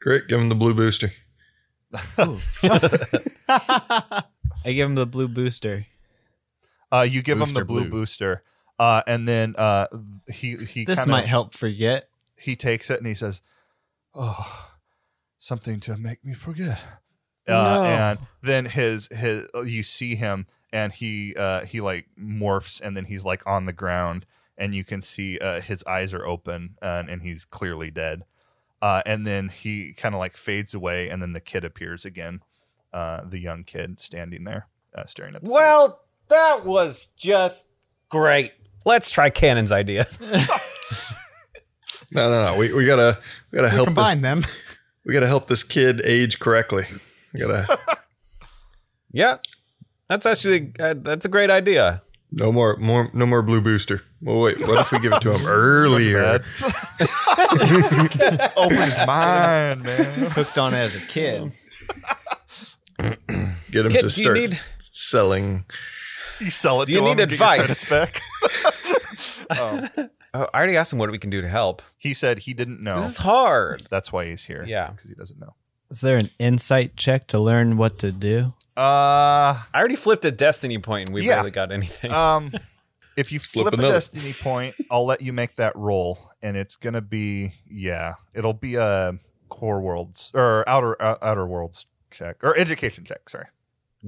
Great, give him the blue booster. I give him the blue booster. Uh, you give him the blue, blue. booster, uh, and then uh, he he This kinda, might help forget. he takes it and he says, "Oh, something to make me forget." Uh, No. And then his his you see him and he uh, he like morphs and then he's like on the ground and you can see uh, his eyes are open and, and he's clearly dead. Uh, and then he kind of like fades away and then the kid appears again, uh, the young kid standing there uh, staring at the Well, that was just great. Let's try Cannon's idea. No, no, no. We, we gotta we gotta We help combine this, them. we gotta help this kid age correctly. We gotta yeah, that's actually uh, that's a great idea. No more more no more blue booster. Well, wait. What if we give it to him earlier? Open his mind, man. Hooked on it as a kid. Get him Kid, to do you start need- selling. You sell it Do to you him need and get your advice? credits back. um, Oh, I already asked him what we can do to help. he said he didn't know. This is hard. That's why he's here. Yeah. because he doesn't know. Is there an insight check to learn what to do? Uh, I already flipped a destiny point and we Yeah. barely got anything. um, if you Flip flip, a destiny point, I'll let you make that roll, and it's gonna be yeah, it'll be a core worlds or outer uh, outer worlds check or education check. Sorry.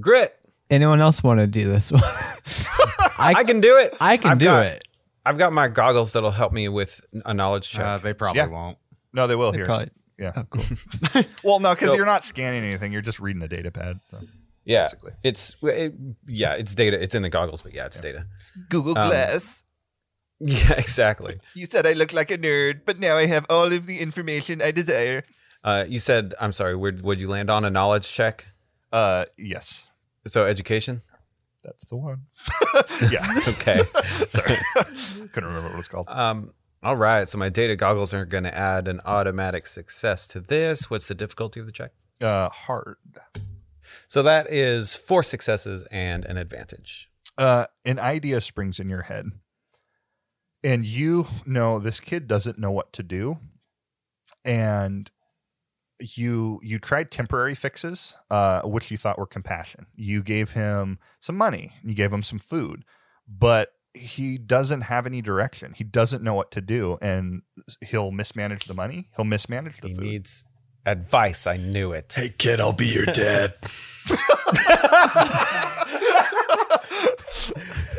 Grit. Anyone else want to do this one? I, can do it. I can I've do got- it. I've got my goggles that'll help me with a knowledge check. Uh, they probably Yeah. won't. No, they will They here. probably- Yeah. oh, cool. Well, no, because So- you're not scanning anything. You're just reading a data pad. So. Yeah, basically. it's it, yeah, it's data. It's in the goggles, but yeah, it's data. Google Um, Glass. Yeah, exactly. You said I look like a nerd, but now I have all of the information I desire. Uh, you said I'm sorry. Where would you land on a knowledge check? Uh, yes, So education. that's the one. yeah. Okay. Sorry, couldn't remember what it's called. um. All right. So my data goggles are going to add an automatic success to this. What's the difficulty of the check? Uh, hard. So that is four successes and an advantage. uh, an idea springs in your head, and you know this kid doesn't know what to do, and you you tried temporary fixes, uh, which you thought were compassion. You gave him some money, you gave him some food, but he doesn't have any direction. He doesn't know what to do, and he'll mismanage the money. He'll mismanage the He food. needs advice. I knew it. Hey, kid, I'll be your dad.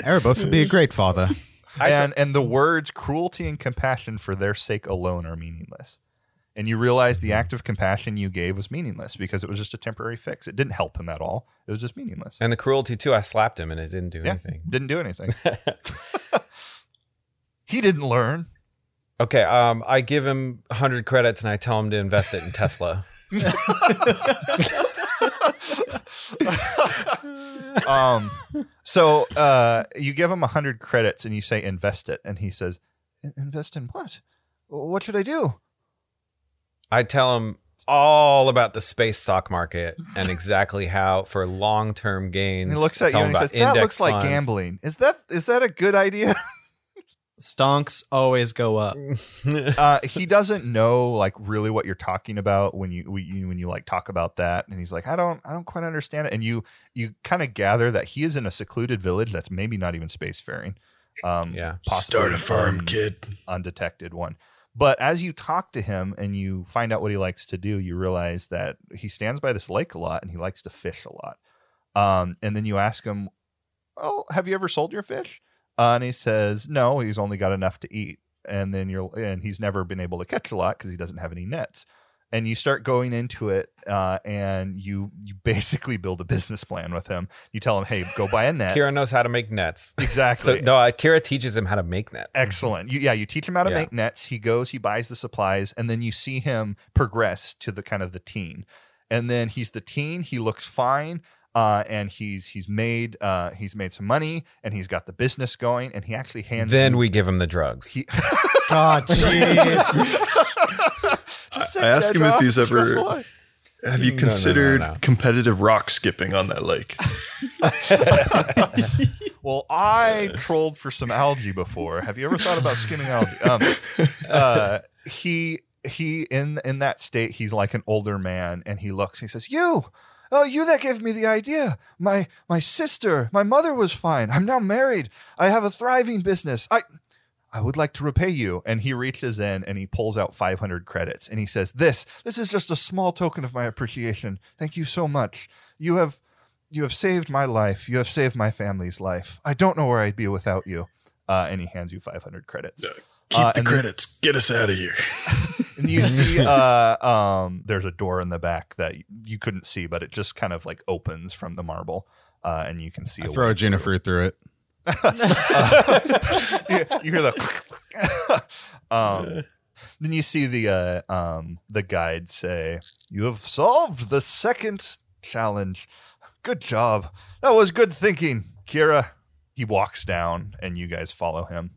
Erebos would be a great father. and and the words cruelty and compassion for their sake alone are meaningless. And you realize the hmm. act of compassion you gave was meaningless because it was just a temporary fix. It didn't help him at all. It was just meaningless. And the cruelty too. I slapped him and it didn't do yeah, anything. didn't do anything. he didn't learn. Okay. Um. I give him 100 credits and I tell him to invest it in Tesla. Um, so uh, you give him a hundred credits and you say invest it, and he says, "Invest in what? What should I do?" I tell him all about the space stock market and exactly how for long term gains. And he looks at you and he says, "That looks like funds. gambling. Is that is that a good idea?" Stonks always go up. uh, he doesn't know like really what you're talking about when you, when you when you like talk about that, and he's like, I don't I don't quite understand it. And you you kind of gather that he is in a secluded village that's maybe not even spacefaring. Um, Yeah. possibly Start a farm, un- kid. undetected one. But as you talk to him and you find out what he likes to do, you realize that he stands by this lake a lot and he likes to fish a lot. Um, and then you ask him, "Oh, have you ever sold your fish?" Uh, and he says, "No, he's only got enough to eat." And then you're, and he's never been able to catch a lot because he doesn't have any nets. And you start going into it, uh, and you you basically build a business plan with him. You tell him, "Hey, go buy a net." Kira knows how to make nets. exactly. So no, uh, Kira teaches him how to make nets. Excellent. You, yeah, you teach him how to Yeah. make nets. He goes, he buys the supplies, and then you see him progress to the kind of the teen. And then he's the teen. He looks fine, uh, and he's he's made uh, he's made some money, and he's got the business going, and he actually hands. Then you- we give him the drugs. he, God, jeez. I ask him if he's ever- Have you no, considered no. competitive rock skipping on that lake? Well, I trolled for some algae before. Have you ever thought about skimming algae? Um, uh, he he in in that state, he's like an older man, and he looks. And he says, "You, oh, you that gave me the idea. My my sister, my mother was fine. I'm now married. I have a thriving business. I." I would like to repay you. And he reaches in and he pulls out 500 credits and he says, This, this is just a small token of my appreciation. Thank you so much. You have you have saved my life. You have saved my family's life. I don't know where I'd be without you. Uh, and he hands you 500 credits. Keep Uh, the and then- credits. Get us out of here. And you see, uh, um, there's a door in the back that you couldn't see, but it just kind of like opens from the marble, uh, and you can see. I a throw way a Juna fruit through it. you, you hear the um then you see the uh um the guide say you have solved the second challenge good job that was good thinking kira he walks down and you guys follow him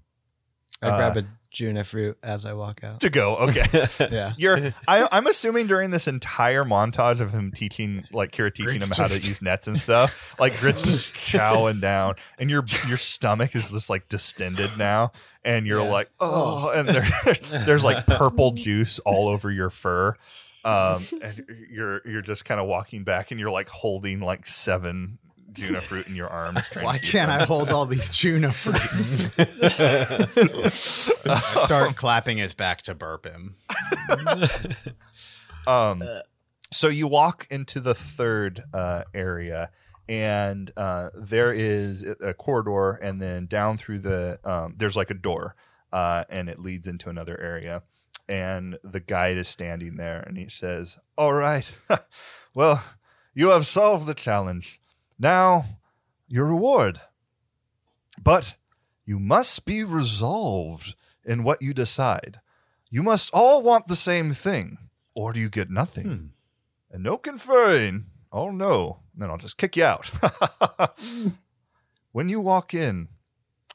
I Uh, grab a Juna fruit as I walk out. to go okay Yeah. you're I, i'm assuming during this entire montage of him teaching like kira teaching Grit's him how to use nets and stuff like grit's just chowing down and your your stomach is just like distended now and you're Yeah. like oh and there's there's like purple juice all over your fur um and you're you're just kind of walking back and you're like holding like seven Juna fruit in your arms. Why can't I hold all these Juna fruits? I start clapping his back to burp him. Um, so you walk into the third uh, area, and uh, there is a corridor, and then down through the um, there's like a door, uh, and it leads into another area. And the guide is standing there, and he says, "All right, well, you have solved the challenge. Now, your reward, but you must be resolved in what you decide. You must all want the same thing." or do you get nothing? And no conferring. Oh no. Then I'll just kick you out. when you walk in,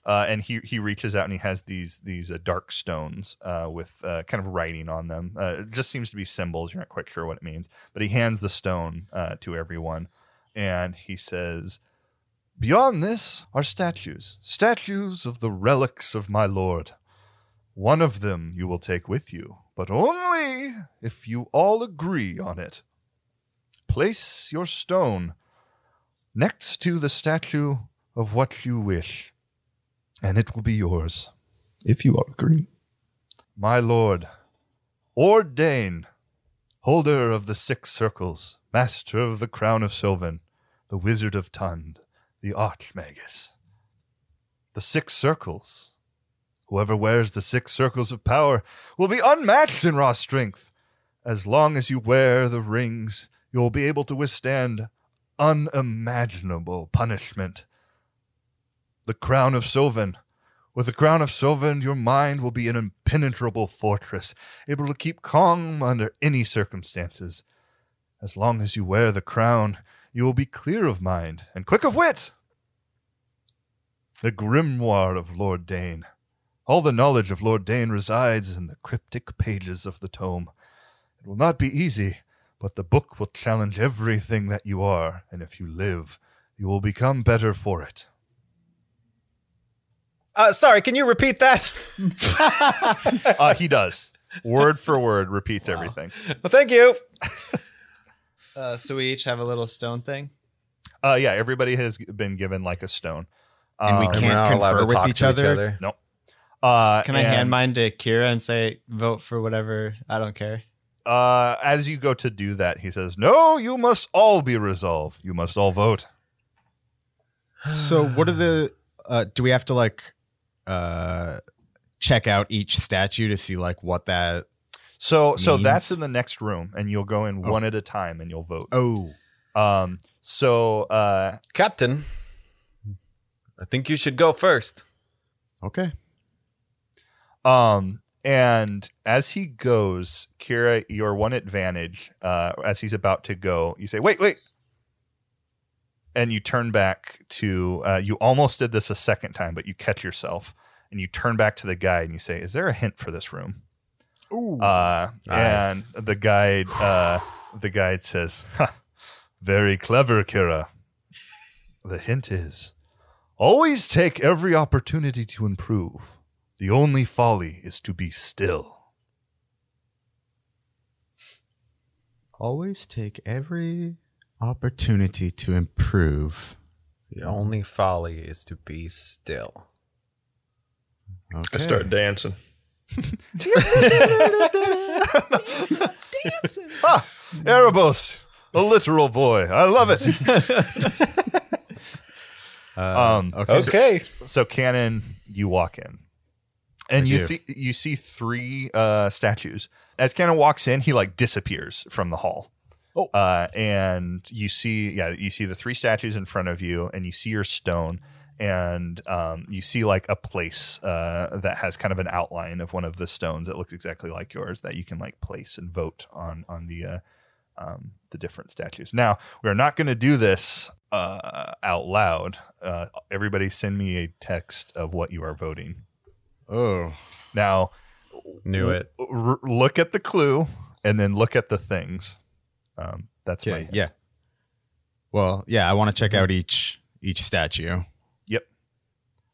uh, and he he reaches out and he has these these uh, dark stones uh, with uh, kind of writing on them. Uh, it just seems to be symbols. You're not quite sure what it means, but he hands the stone uh, to everyone, and he says, "Beyond this are statues, statues of the relics of my lord. One of them you will take with you, but only if you all agree on it. Place your stone next to the statue of what you wish, and it will be yours, if you all agree. My lord, ordain, holder of the six circles, master of the crown of Sylvan, the wizard of Tund, the archmagus. The six circles Whoever wears the six circles of power will be unmatched in raw strength. As long as you wear the rings, you will be able to withstand unimaginable punishment. The crown of Sylvan. With the crown of Sylvan, your mind will be an impenetrable fortress, able to keep calm under any circumstances. As long as you wear the crown, you will be clear of mind and quick of wit. The grimoire of Lord Dane. All the knowledge of Lord Dane resides in the cryptic pages of the tome. It will not be easy, but the book will challenge everything that you are, and if you live, you will become better for it. Uh, sorry, can you repeat that? Uh, he does. Word for word, repeats everything. Well, thank you. Uh, so we each have a little stone thing. Uh, yeah, everybody has been given like a stone. And we Um, can't we're not allowed confer to with talk each to other? Nope. Uh, Can I hand mine to Kira and say vote for whatever? I don't care. Uh, as you go to do that, he says, "No, you must all be resolved. You must all vote." So what are the uh do we have to like uh check out each statue to see like what that So, so that's in the next room, and you'll go in Oh. one at a time, and you'll vote. Oh. Um, so, uh, Captain, I think you should go first. Okay. um, and as he goes, Kira, your one advantage, uh, as he's about to go, you say, "Wait, wait," and you turn back to. Uh, you almost did this a second time, but you catch yourself, and you turn back to the guy and you say, "Is there a hint for this room?" Ooh. Uh, Nice. And the guide uh, the guide says, Very clever, Kira. The hint is always take every opportunity to improve. The only folly is to be still. Always take every opportunity to improve. The only folly is to be still. Okay. I start dancing. Ha! Erebos, a literal boy. I love it. um, okay. so- Okay. so Cannon, you walk in, and I you th- you see three uh, statues. As Cannon walks in, he like disappears from the hall. Oh. uh, and you see, yeah, you see the three statues in front of you, and you see your stone, and um, you see like a place uh, that has kind of an outline of one of the stones that looks exactly like yours that you can like place and vote on on the uh, um, the different statues. Now we're not going to do this uh, out loud. Uh, everybody, send me a text of what you are voting. Oh. Now, Knew it. r- look at the clue and then look at the things. Um, that's my Yeah. Well, yeah, I want to check out each each statue.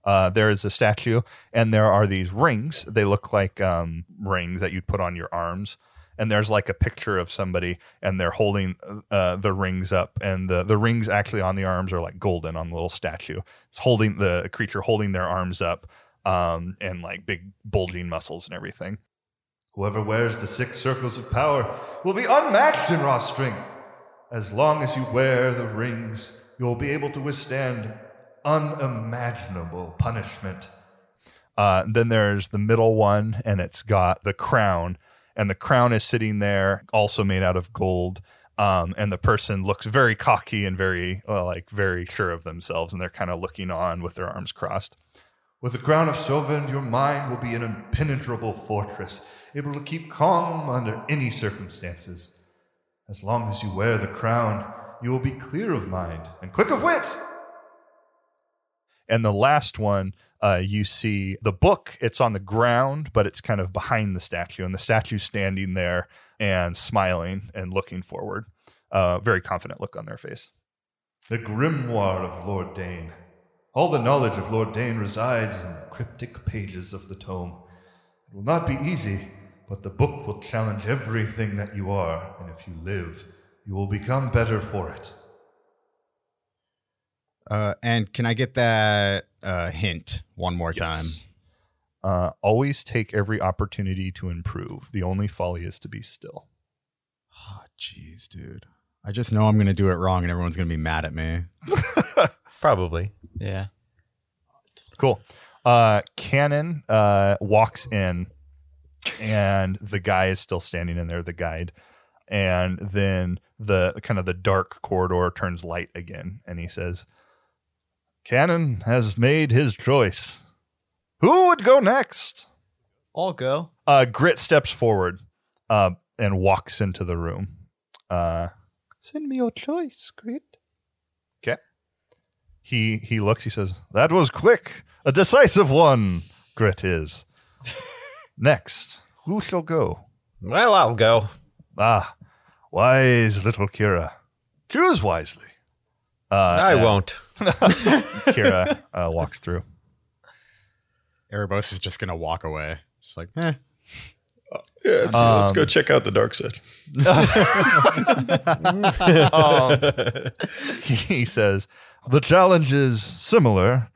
Uh, there is a statue, and there are these rings. They look like um, rings that you'd put on your arms. And there's like a picture of somebody, and they're holding uh, the rings up, and the the rings actually on the arms are like golden on the little statue. It's holding the creature holding their arms up, um, and like big bulging muscles and everything. Whoever wears the six circles of power will be unmatched in raw strength. As long as you wear the rings, you will be able to withstand unimaginable punishment. Uh, then there's the middle one, and it's got the crown, and the crown is sitting there, also made out of gold. Um, and the person looks very cocky and very, uh, like, very sure of themselves, and they're kind of looking on with their arms crossed. With the crown of Sovend, your mind will be an impenetrable fortress, able to keep calm under any circumstances. As long as you wear the crown, you will be clear of mind and quick of wit. And the last one, uh, you see the book. It's on the ground, but it's kind of behind the statue, and the statue's standing there and smiling and looking forward. Uh, very confident look on their face. The grimoire of Lord Dane. All the knowledge of Lord Dane resides in the cryptic pages of the tome. It will not be easy, but the book will challenge everything that you are, and if you live, you will become better for it. Uh, and can I get that uh, hint one more time? Uh, always take every opportunity to improve. The only folly is to be still. Oh, jeez, dude. I just know I'm going to do it wrong and everyone's going to be mad at me. Probably. Yeah. Cool. Uh, Cannon uh, walks in, and the guy is still standing in there, the guide. And then the kind of the dark corridor turns light again, and he says, Cannon has made his choice. Who would go next? I'll go. Uh, Grit steps forward uh, and walks into the room. Uh, Send me your choice, Grit. Okay. He he looks. He says, "That was quick. A decisive one. Grit is. Next, who shall go? Well, I'll go. Ah, wise little Kira. Choose wisely." Uh, I won't. Kira uh, walks through. Erebos is just going to walk away. Just like, eh. Yeah, let's, let's go check out the dark side. um, he says, The challenge is similar,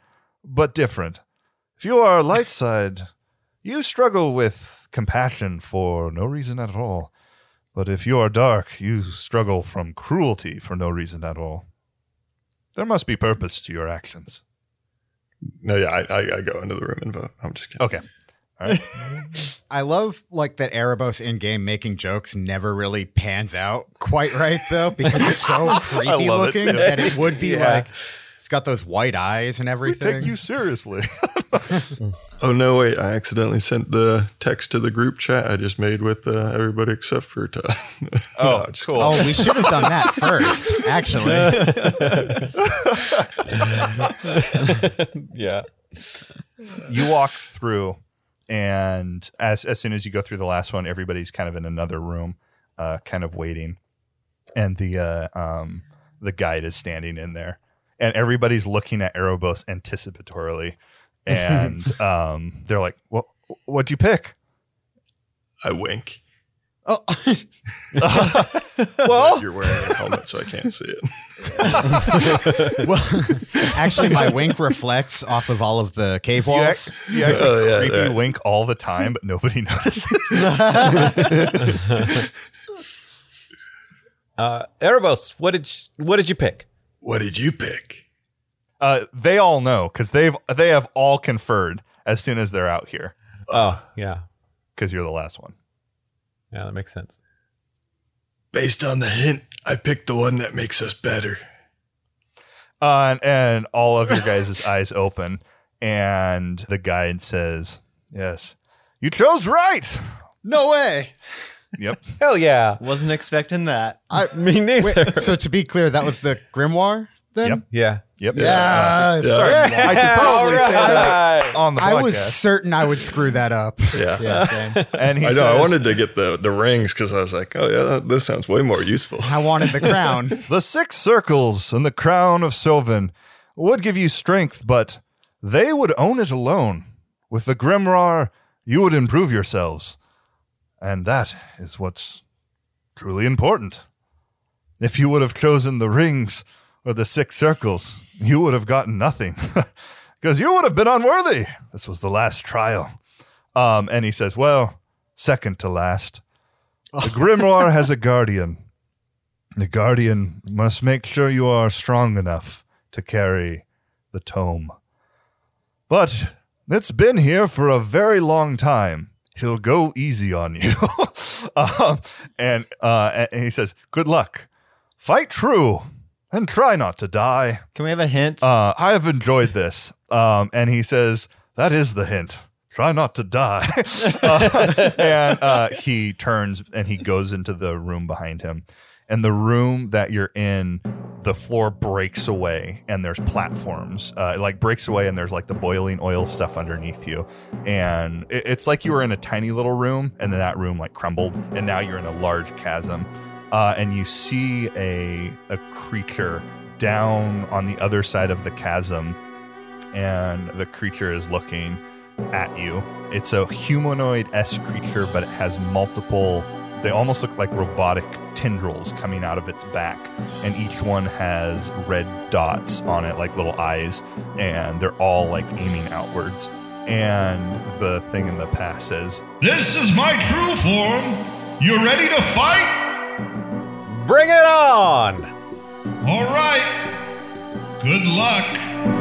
but different. If you are light side, you struggle with compassion for no reason at all. But if you are dark, you struggle from cruelty for no reason at all. There must be purpose to your actions. No, yeah, I, I, I go into the room and vote. I'm just kidding. Okay. I love like that Erebos in game making jokes never really pans out quite right though because it's so creepy love it, looking too. that it would be Yeah. like it's got those white eyes and We everything. take you seriously. Oh no, wait! I accidentally sent the text to the group chat I just made with uh, everybody except for Todd. Oh, No, cool. oh, we should have done that first, actually. Yeah. you walk through and as as soon as you go through the last one everybody's kind of in another room uh kind of waiting and the uh, um, the guide is standing in there, and everybody's looking at Erebos anticipatorily, and um, they're like, "What? What'd you pick?" I wink. Oh, Well, You're wearing a helmet, so I can't see it. well, actually, my wink reflects off of all of the cave you, walls. act, you actually Oh, yeah, creepy yeah. wink all the time, but nobody notices. Uh, Erebos, what did you, what did you pick? What did you pick? uh, they all know because they've they have all conferred as soon as they're out here Oh, yeah, because you're the last one. yeah, that makes sense. Based on the hint, I picked the one that makes us better. Uh, and, and all of your guys' eyes open, and the guide says, "Yes, you chose right." No way. Yep. Hell yeah, Wasn't expecting that. I, me neither. wait, so to be clear, that was the grimoire. Then. Yep. yeah, Yep. Yeah. I could probably say that on the podcast. I was certain I would screw that up. Yeah. Yeah, same. and he I says, know. I wanted to get the, the rings because I was like, oh, yeah, that, this sounds way more useful. I wanted the crown. The six circles and the crown of Sylvan would give you strength, but they would own it alone. With the Grimoire, you would improve yourselves. And that is what's truly important. If you would have chosen the rings or the six circles, you would have gotten nothing. Because you would have been unworthy. This was the last trial. Um, and he says, Well, second to last. The Grimoire has a guardian. The guardian must make sure you are strong enough to carry the tome. But it's been here for a very long time. He'll go easy on you. Um, and, uh, and he says, Good luck. Fight true and try not to die. Can we have a hint? Uh, I have enjoyed this. Um, and he says, That is the hint. Try not to die. Uh, and uh, he turns and he goes into the room behind him. And the room that you're in, the floor breaks away and there's platforms. Uh, it like breaks away and there's like the boiling oil stuff underneath you. And it- it's like you were in a tiny little room and then that room like crumbled and now you're in a large chasm. Uh, and you see a, a creature down on the other side of the chasm and the creature is looking at you. It's a humanoid s creature, but it has multiple, they almost look like robotic tendrils coming out of its back. And each one has red dots on it, like little eyes, and they're all like aiming outwards. And the thing in the past says, This is my true form. You ready to fight? Bring it on! All right. Good luck.